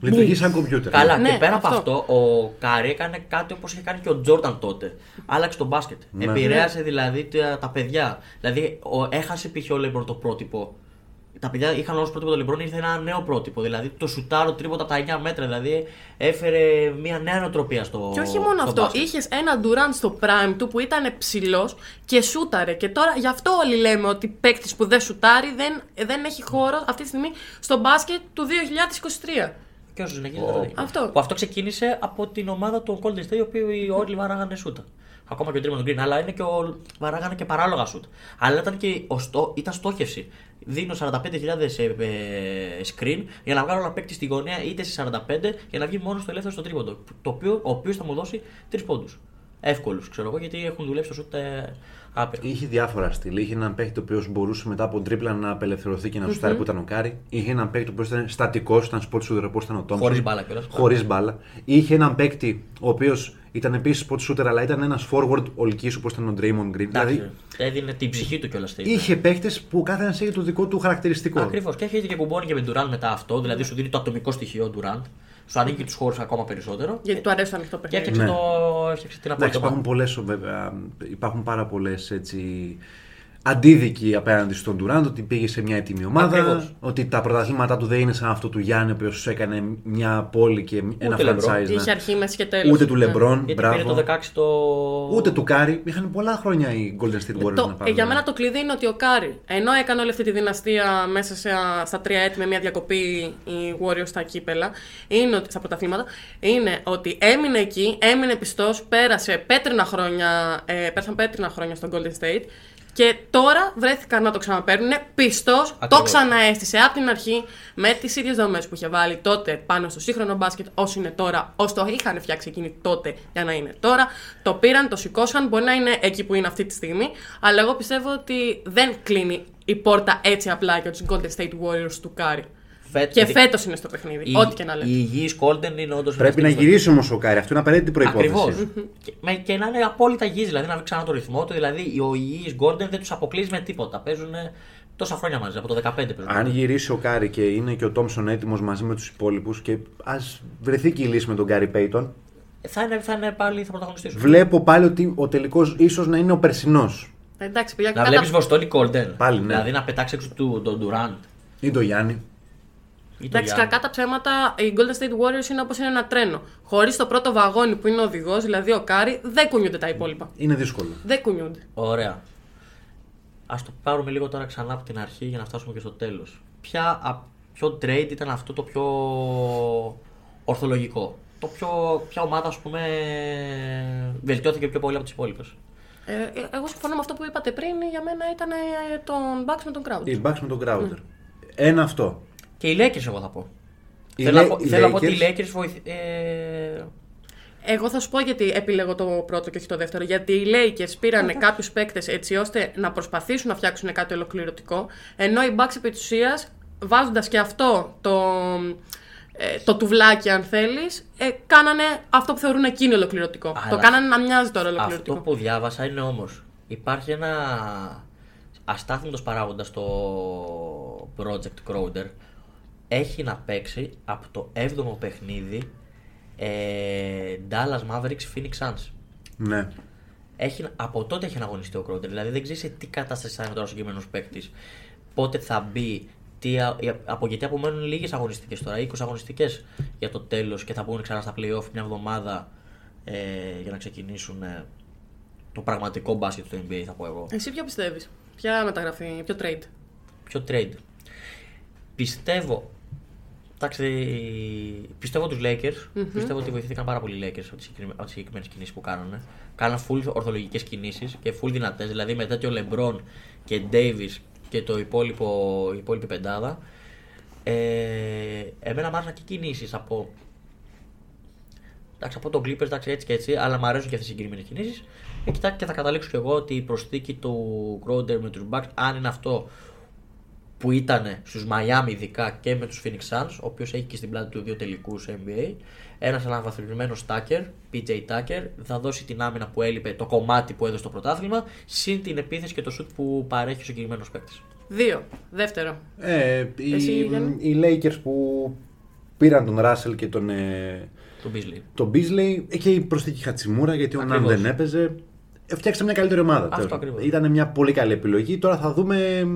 Λειτουργεί σαν κομπιούτερ. Καλά, Ναι, και πέρα από αυτό. αυτό, ο Κάρι έκανε κάτι όπως είχε κάνει και ο Τζόρνταν τότε. Άλλαξε το μπάσκετ. Ναι. Επηρέασε δηλαδή τα, τα παιδιά. Δηλαδή, ο, έχασε π.χ. ο Λέμπρον το πρότυπο. Τα παιδιά είχαν ω πρότυπο το Λεμπρόν, ήρθε ένα νέο πρότυπο. Δηλαδή, το σουτάρο τρίποτα από τα 9 μέτρα. Δηλαδή, έφερε μια νέα νοοτροπία στο. Και όχι μόνο στο αυτό, μπάσκετ. είχες ένα Ντουράν στο prime του που ήταν ψηλός και σούταρε. Και τώρα γι' αυτό όλοι λέμε ότι παίκτης που δεν σουτάρει δεν, δεν έχει χώρο αυτή τη στιγμή στο μπάσκετ του 2023. Και όσο συνεχίζει να το λέει. Αυτό. Που αυτό ξεκίνησε από την ομάδα του Golden State, οι οποίοι όλοι βαράγανε σούτα. Ακόμα και ο Draymond Green, αλλά είναι και ο... βαράγανε και παράλογα σούτ. Αλλά ήταν και ο στό... ήταν στόχευση. Δίνω 45.000 ε, ε, screen για να βγάλω ένα παίκτη στη γωνία είτε σε 45 για να βγει μόνος στο ελεύθερος στο τρίποντο. Το οποίο, ο οποίος θα μου δώσει 3 πόντους. Εύκολους, ξέρω εγώ, γιατί έχουν δουλέψει το σούτ ε, άπειρα. Είχε διάφορα στυλ. Είχε έναν παίκτη ο οποίος μπορούσε μετά από τρίπλα να απελευθερωθεί και να σουτάρει που ήταν ο Κάρι. Είχε έναν παίκτη ο οποίος ήταν στατικός, ήταν spot shooter όπως ήταν ο Τόμψον. Χωρίς μπάλα κιόλας. Χωρίς μπάλα. Είχε έναν παίκτη ο οποίος ήταν επίσης spot shooter, αλλά ήταν ένας forward ολική όπως ήταν ο Draymond Green. Εντάξει, Δηλαδή έδινε την ψυχή του κιόλας. είχε παίκτες που κάθε ένας είχε το δικό του χαρακτηριστικό. Ακριβώς. Και έχει και κουμπώνει και με Durant μετά αυτό. Δηλαδή σου δίνει το ατομικό στοιχείο ο Durant. Σου ανοίγει τους χώρους ακόμα περισσότερο. Γιατί του αρέσει το ανοιχτό Και παιχνίδι. έφτιαξε, Ναι. το, έφτιαξε την Εντάξει, απόλυτη υπάρχουν, ομάδα. πολλές, βέβαια, υπάρχουν πάρα πολλές αντίδικοι απέναντι στον Ντουράντ ότι πήγε σε μια έτοιμη ομάδα. Ακριβώς. Ότι τα πρωταθλήματά του δεν είναι σαν αυτό του Γιάννη, ο οποίος έκανε μια πόλη και ένα Λεμπρόν. franchise. Είχε ναι. αρχή, μέση και τέλος. Ούτε του Λεμπρόν, Γιατί μπράβο. πήρε το 16 το. Ούτε του Κάρι. Είχαν πολλά χρόνια οι Golden State Warriors Το, να ε, πάρουν. για μένα το κλειδί είναι ότι ο Κάρι, ενώ έκανε όλη αυτή τη δυναστεία μέσα σε, στα τρία έτη με μια διακοπή οι Warriors στα κύπελα, είναι ότι, στα πρωταθλήματα, είναι ότι έμεινε εκεί, έμεινε πιστός, πέρασε πέτρινα χρόνια, ε, πέρασαν πέτρινα χρόνια στο Golden State και τώρα βρέθηκαν να το ξαναπαίρνουν πιστός, το Ακριβώς. ξαναέστησε από την αρχή με τις ίδιες δομές που είχε βάλει τότε πάνω στο σύγχρονο μπάσκετ όσο είναι τώρα, όσο το είχαν φτιάξει εκείνοι τότε για να είναι τώρα. Το πήραν, το σηκώσαν, μπορεί να είναι εκεί που είναι αυτή τη στιγμή, αλλά εγώ πιστεύω ότι δεν κλείνει η πόρτα έτσι απλά για τους Golden State Warriors του Κάρι. Φέτ- Και γιατί φέτος είναι στο παιχνίδι, η- ό,τι και να Η λέτε. υγιή Golden είναι όντως. Πρέπει να γυρίσει όμως ο Κάρι. Αυτό είναι απαραίτητη προϋπόθεση. Ακριβώς. και, με- και να είναι απόλυτα υγιή, δηλαδή να βρει ξανά το ρυθμό του. Δηλαδή ο υγιή Golden δεν τους αποκλείζει με τίποτα. Παίζουν τόσα χρόνια μαζί, από το 15 παίζουν. Αν γυρίσει ο Κάρι και είναι και ο Τόμψον έτοιμος μαζί με τους υπόλοιπους και ας βρεθεί και η λύση με τον Γκάρι Πέιτον, θα, είναι, θα είναι πάλι θα πρωταγωνιστήσουν. βλέπω πάλι ότι ο τελικός ίσως να είναι ο περσινός. Εντάξει, παιδιά, Να κατά- βλέπεις Βοστόνη Golden. Πάλι, ναι. Δηλαδή να πετάξει έξω του τον Durant. Ή το Γιάννη. Ή τον Εντάξει, Γιάννη. κακά τα ψέματα, οι Golden State Warriors είναι όπως είναι ένα τρένο. Χωρίς το πρώτο βαγόνι που είναι ο οδηγός, δηλαδή ο Κάρι, δεν κουνιούνται τα υπόλοιπα. Είναι δύσκολο. Δεν κουνιούνται. Ωραία. Α το πάρουμε λίγο τώρα ξανά από την αρχή για να φτάσουμε και στο τέλος. Ποια, α- ποιο trade ήταν αυτό το πιο ορθολογικό; Το πιο, ποια ομάδα, ας πούμε, βελτιώθηκε πιο πολύ από τις υπόλοιπες; Ε, ε, εγώ συμφωνώ με αυτό που είπατε πριν. Για μένα ήταν ε, τον Bucks με τον Crowd. Οι Bucks με τον Crowder. Ένα αυτό. Και οι Lakers, εγώ θα πω. Οι θέλω, να Lake- πω οι θέλω να πω ότι οι Lakers- Lakers βοηθ... ε, Εγώ θα σου πω γιατί επιλέγω το πρώτο και όχι το δεύτερο. Γιατί οι Lakers πήραν κάποιους παίκτες έτσι ώστε να προσπαθήσουν να φτιάξουν κάτι ολοκληρωτικό. Ενώ οι Bucks επί της ουσίας, βάζοντας και αυτό το, ε, το τουβλάκι, αν θέλεις, ε, κάνανε αυτό που θεωρούν εκείνοι ολοκληρωτικό. Αλλά Το κάνανε να μοιάζει τώρα ολοκληρωτικό. Αυτό που διάβασα είναι όμως. Υπάρχει ένα αστάθμητος παράγοντας στο Project Crowder. Έχει να παίξει από το 7ο παιχνίδι ε, Dallas Mavericks Phoenix Suns. Ναι. Έχει, από τότε έχει αγωνιστεί ο Crowder. Δηλαδή δεν ξέρεις σε τι κατάσταση θα είναι τώρα ο συγκεκριμένος παίκτης. Πότε θα μπει. Τι, α- από, γιατί απομένουν λίγες αγωνιστικές τώρα, 20 αγωνιστικές για το τέλος και θα μπουν ξανά στα playoff μια εβδομάδα ε, για να ξεκινήσουν ε, το πραγματικό μπάσκετ του NBA, θα πω εγώ. Εσύ ποιο πιστεύεις, Ποια μεταγραφή, ποιο trade; Ποιο trade; Πιστεύω. Εντάξει, πιστεύω τους Lakers. Πιστεύω ότι βοηθήθηκαν πάρα πολύ οι Lakers από τις συγκεκριμένες κινήσεις που κάνανε. Κάναν full ορθολογικές κινήσεις και full δυνατές. Δηλαδή με τέτοιο LeBron και Davis και το υπόλοιπο, η υπόλοιπη πεντάδα. Ε, εμένα μου άρεσαν και κινήσεις από. Εντάξει, από τον Clippers εντάξει, έτσι και έτσι, αλλά μου αρέσουν και αυτές οι συγκεκριμένες κινήσεις. Και, κοιτάξτε, και θα καταλήξω κι εγώ ότι η προσθήκη του Crowder με τους Bucks, αν είναι αυτό που ήταν στους Miami ειδικά και με τους Phoenix Suns, ο οποίος έχει και στην πλάτη του δύο τελικούς NBA. Ένας αναβαθμισμένος Tucker, PJ Tucker, θα δώσει την άμυνα που έλειπε, το κομμάτι που έδωσε το πρωτάθλημα, συν την επίθεση και το σουτ που παρέχει ο συγκεκριμένος παίκτης. Δύο. Δεύτερο. Ε, οι, Εσύ, Γιάννη; οι Lakers που πήραν τον Russell και τον, ε, Τον Beasley. τον Beasley ε, και η προσθήκη Χατσιμούρα γιατί ο Ναν Ακριβώς. δεν έπαιζε. Ε, Φτιάξαν μια καλύτερη ομάδα. Αυτό τέλος. ακριβώς. Ήταν μια πολύ καλή επιλογή. Τώρα θα δούμε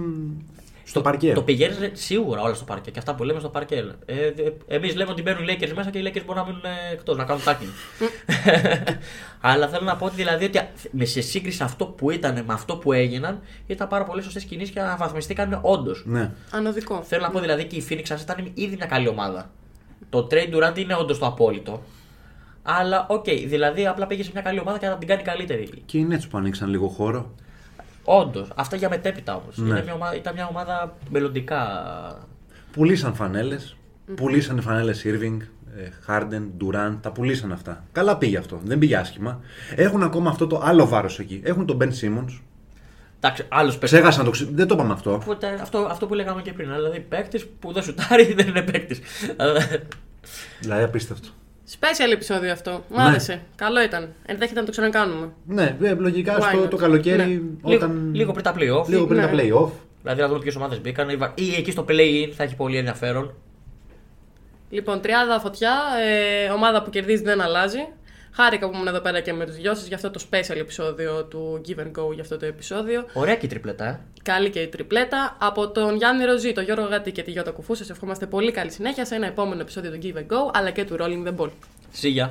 μ, στο παρκέ. Το πηγαίνεις σίγουρα όλα στο παρκέ και αυτά που λέμε στο παρκέ. Ε, Εμείς λέμε ότι μπαίνουν οι Lakers μέσα και οι Lakers μπορούν να μείνουν εκτός, να κάνουν τάκι. Αλλά θέλω να πω ότι δηλαδή ότι με σε σύγκριση αυτό που ήταν με αυτό που έγιναν, ήταν πάρα πολλές σωστές κινήσεις και αναβαθμιστήκαν όντως. Ναι. Ανοδικό. Θέλω να πω δηλαδή και η Phoenix Suns ήταν ήδη μια καλή ομάδα. Το trade Durant είναι όντως το απόλυτο. Αλλά οκ, δηλαδή απλά πήγε σε μια καλή ομάδα και να την κάνει καλύτερη. Και οι Nets που ανοίξαν λίγο χώρο. Όντως, αυτά για μετέπειτα όμως. Ναι. Ήταν μια ομάδα μελλοντικά Πουλήσαν φανέλες. Πουλήσαν φανέλες Irving, ε, Harden, Durant. Τα πουλήσαν αυτά. Καλά πήγε αυτό. Δεν πήγε άσχημα. Έχουν ακόμα αυτό το άλλο βάρος εκεί. Έχουν τον Ben Simmons. Εντάξει, άλλος παίκτης. Ξέχασαν να το ξε... Δεν το είπαμε αυτό. Οπότε αυτό, αυτό που λέγαμε και πριν. Δηλαδή, παίκτης που δεν σουτάρει δεν είναι παίκτης. Δηλαδή απίστευτο. Special επεισόδιο αυτό. Μου Ναι. άρεσε. Καλό ήταν. Ενδέχεται να το ξανακάνουμε. Ναι, ε, λογικά Why στο not? το καλοκαίρι Ναι. όταν. λίγο, λίγο πριν τα playoff. λίγο πριν Ναι. τα playoff. Δηλαδή, να δούμε ποιες ομάδες μπήκαν. Ή εκεί στο play-in θα έχει πολύ ενδιαφέρον. Λοιπόν, τριάδα φωτιά, ε, ομάδα που κερδίζει δεν αλλάζει. Χάρηκα που ήμουν εδώ πέρα και με τους δυο σας για αυτό το special επεισόδιο του Give and Go για αυτό το επεισόδιο. Ωραία και η τριπλέτα. Καλή και η τριπλέτα. Από τον Γιάννη Ροζή, τον Γιώργο Γατή και τη Γιώτα Κουφού, σας ευχόμαστε πολύ καλή συνέχεια σε ένα επόμενο επεισόδιο του Give and Go αλλά και του Rolling the Ball. See.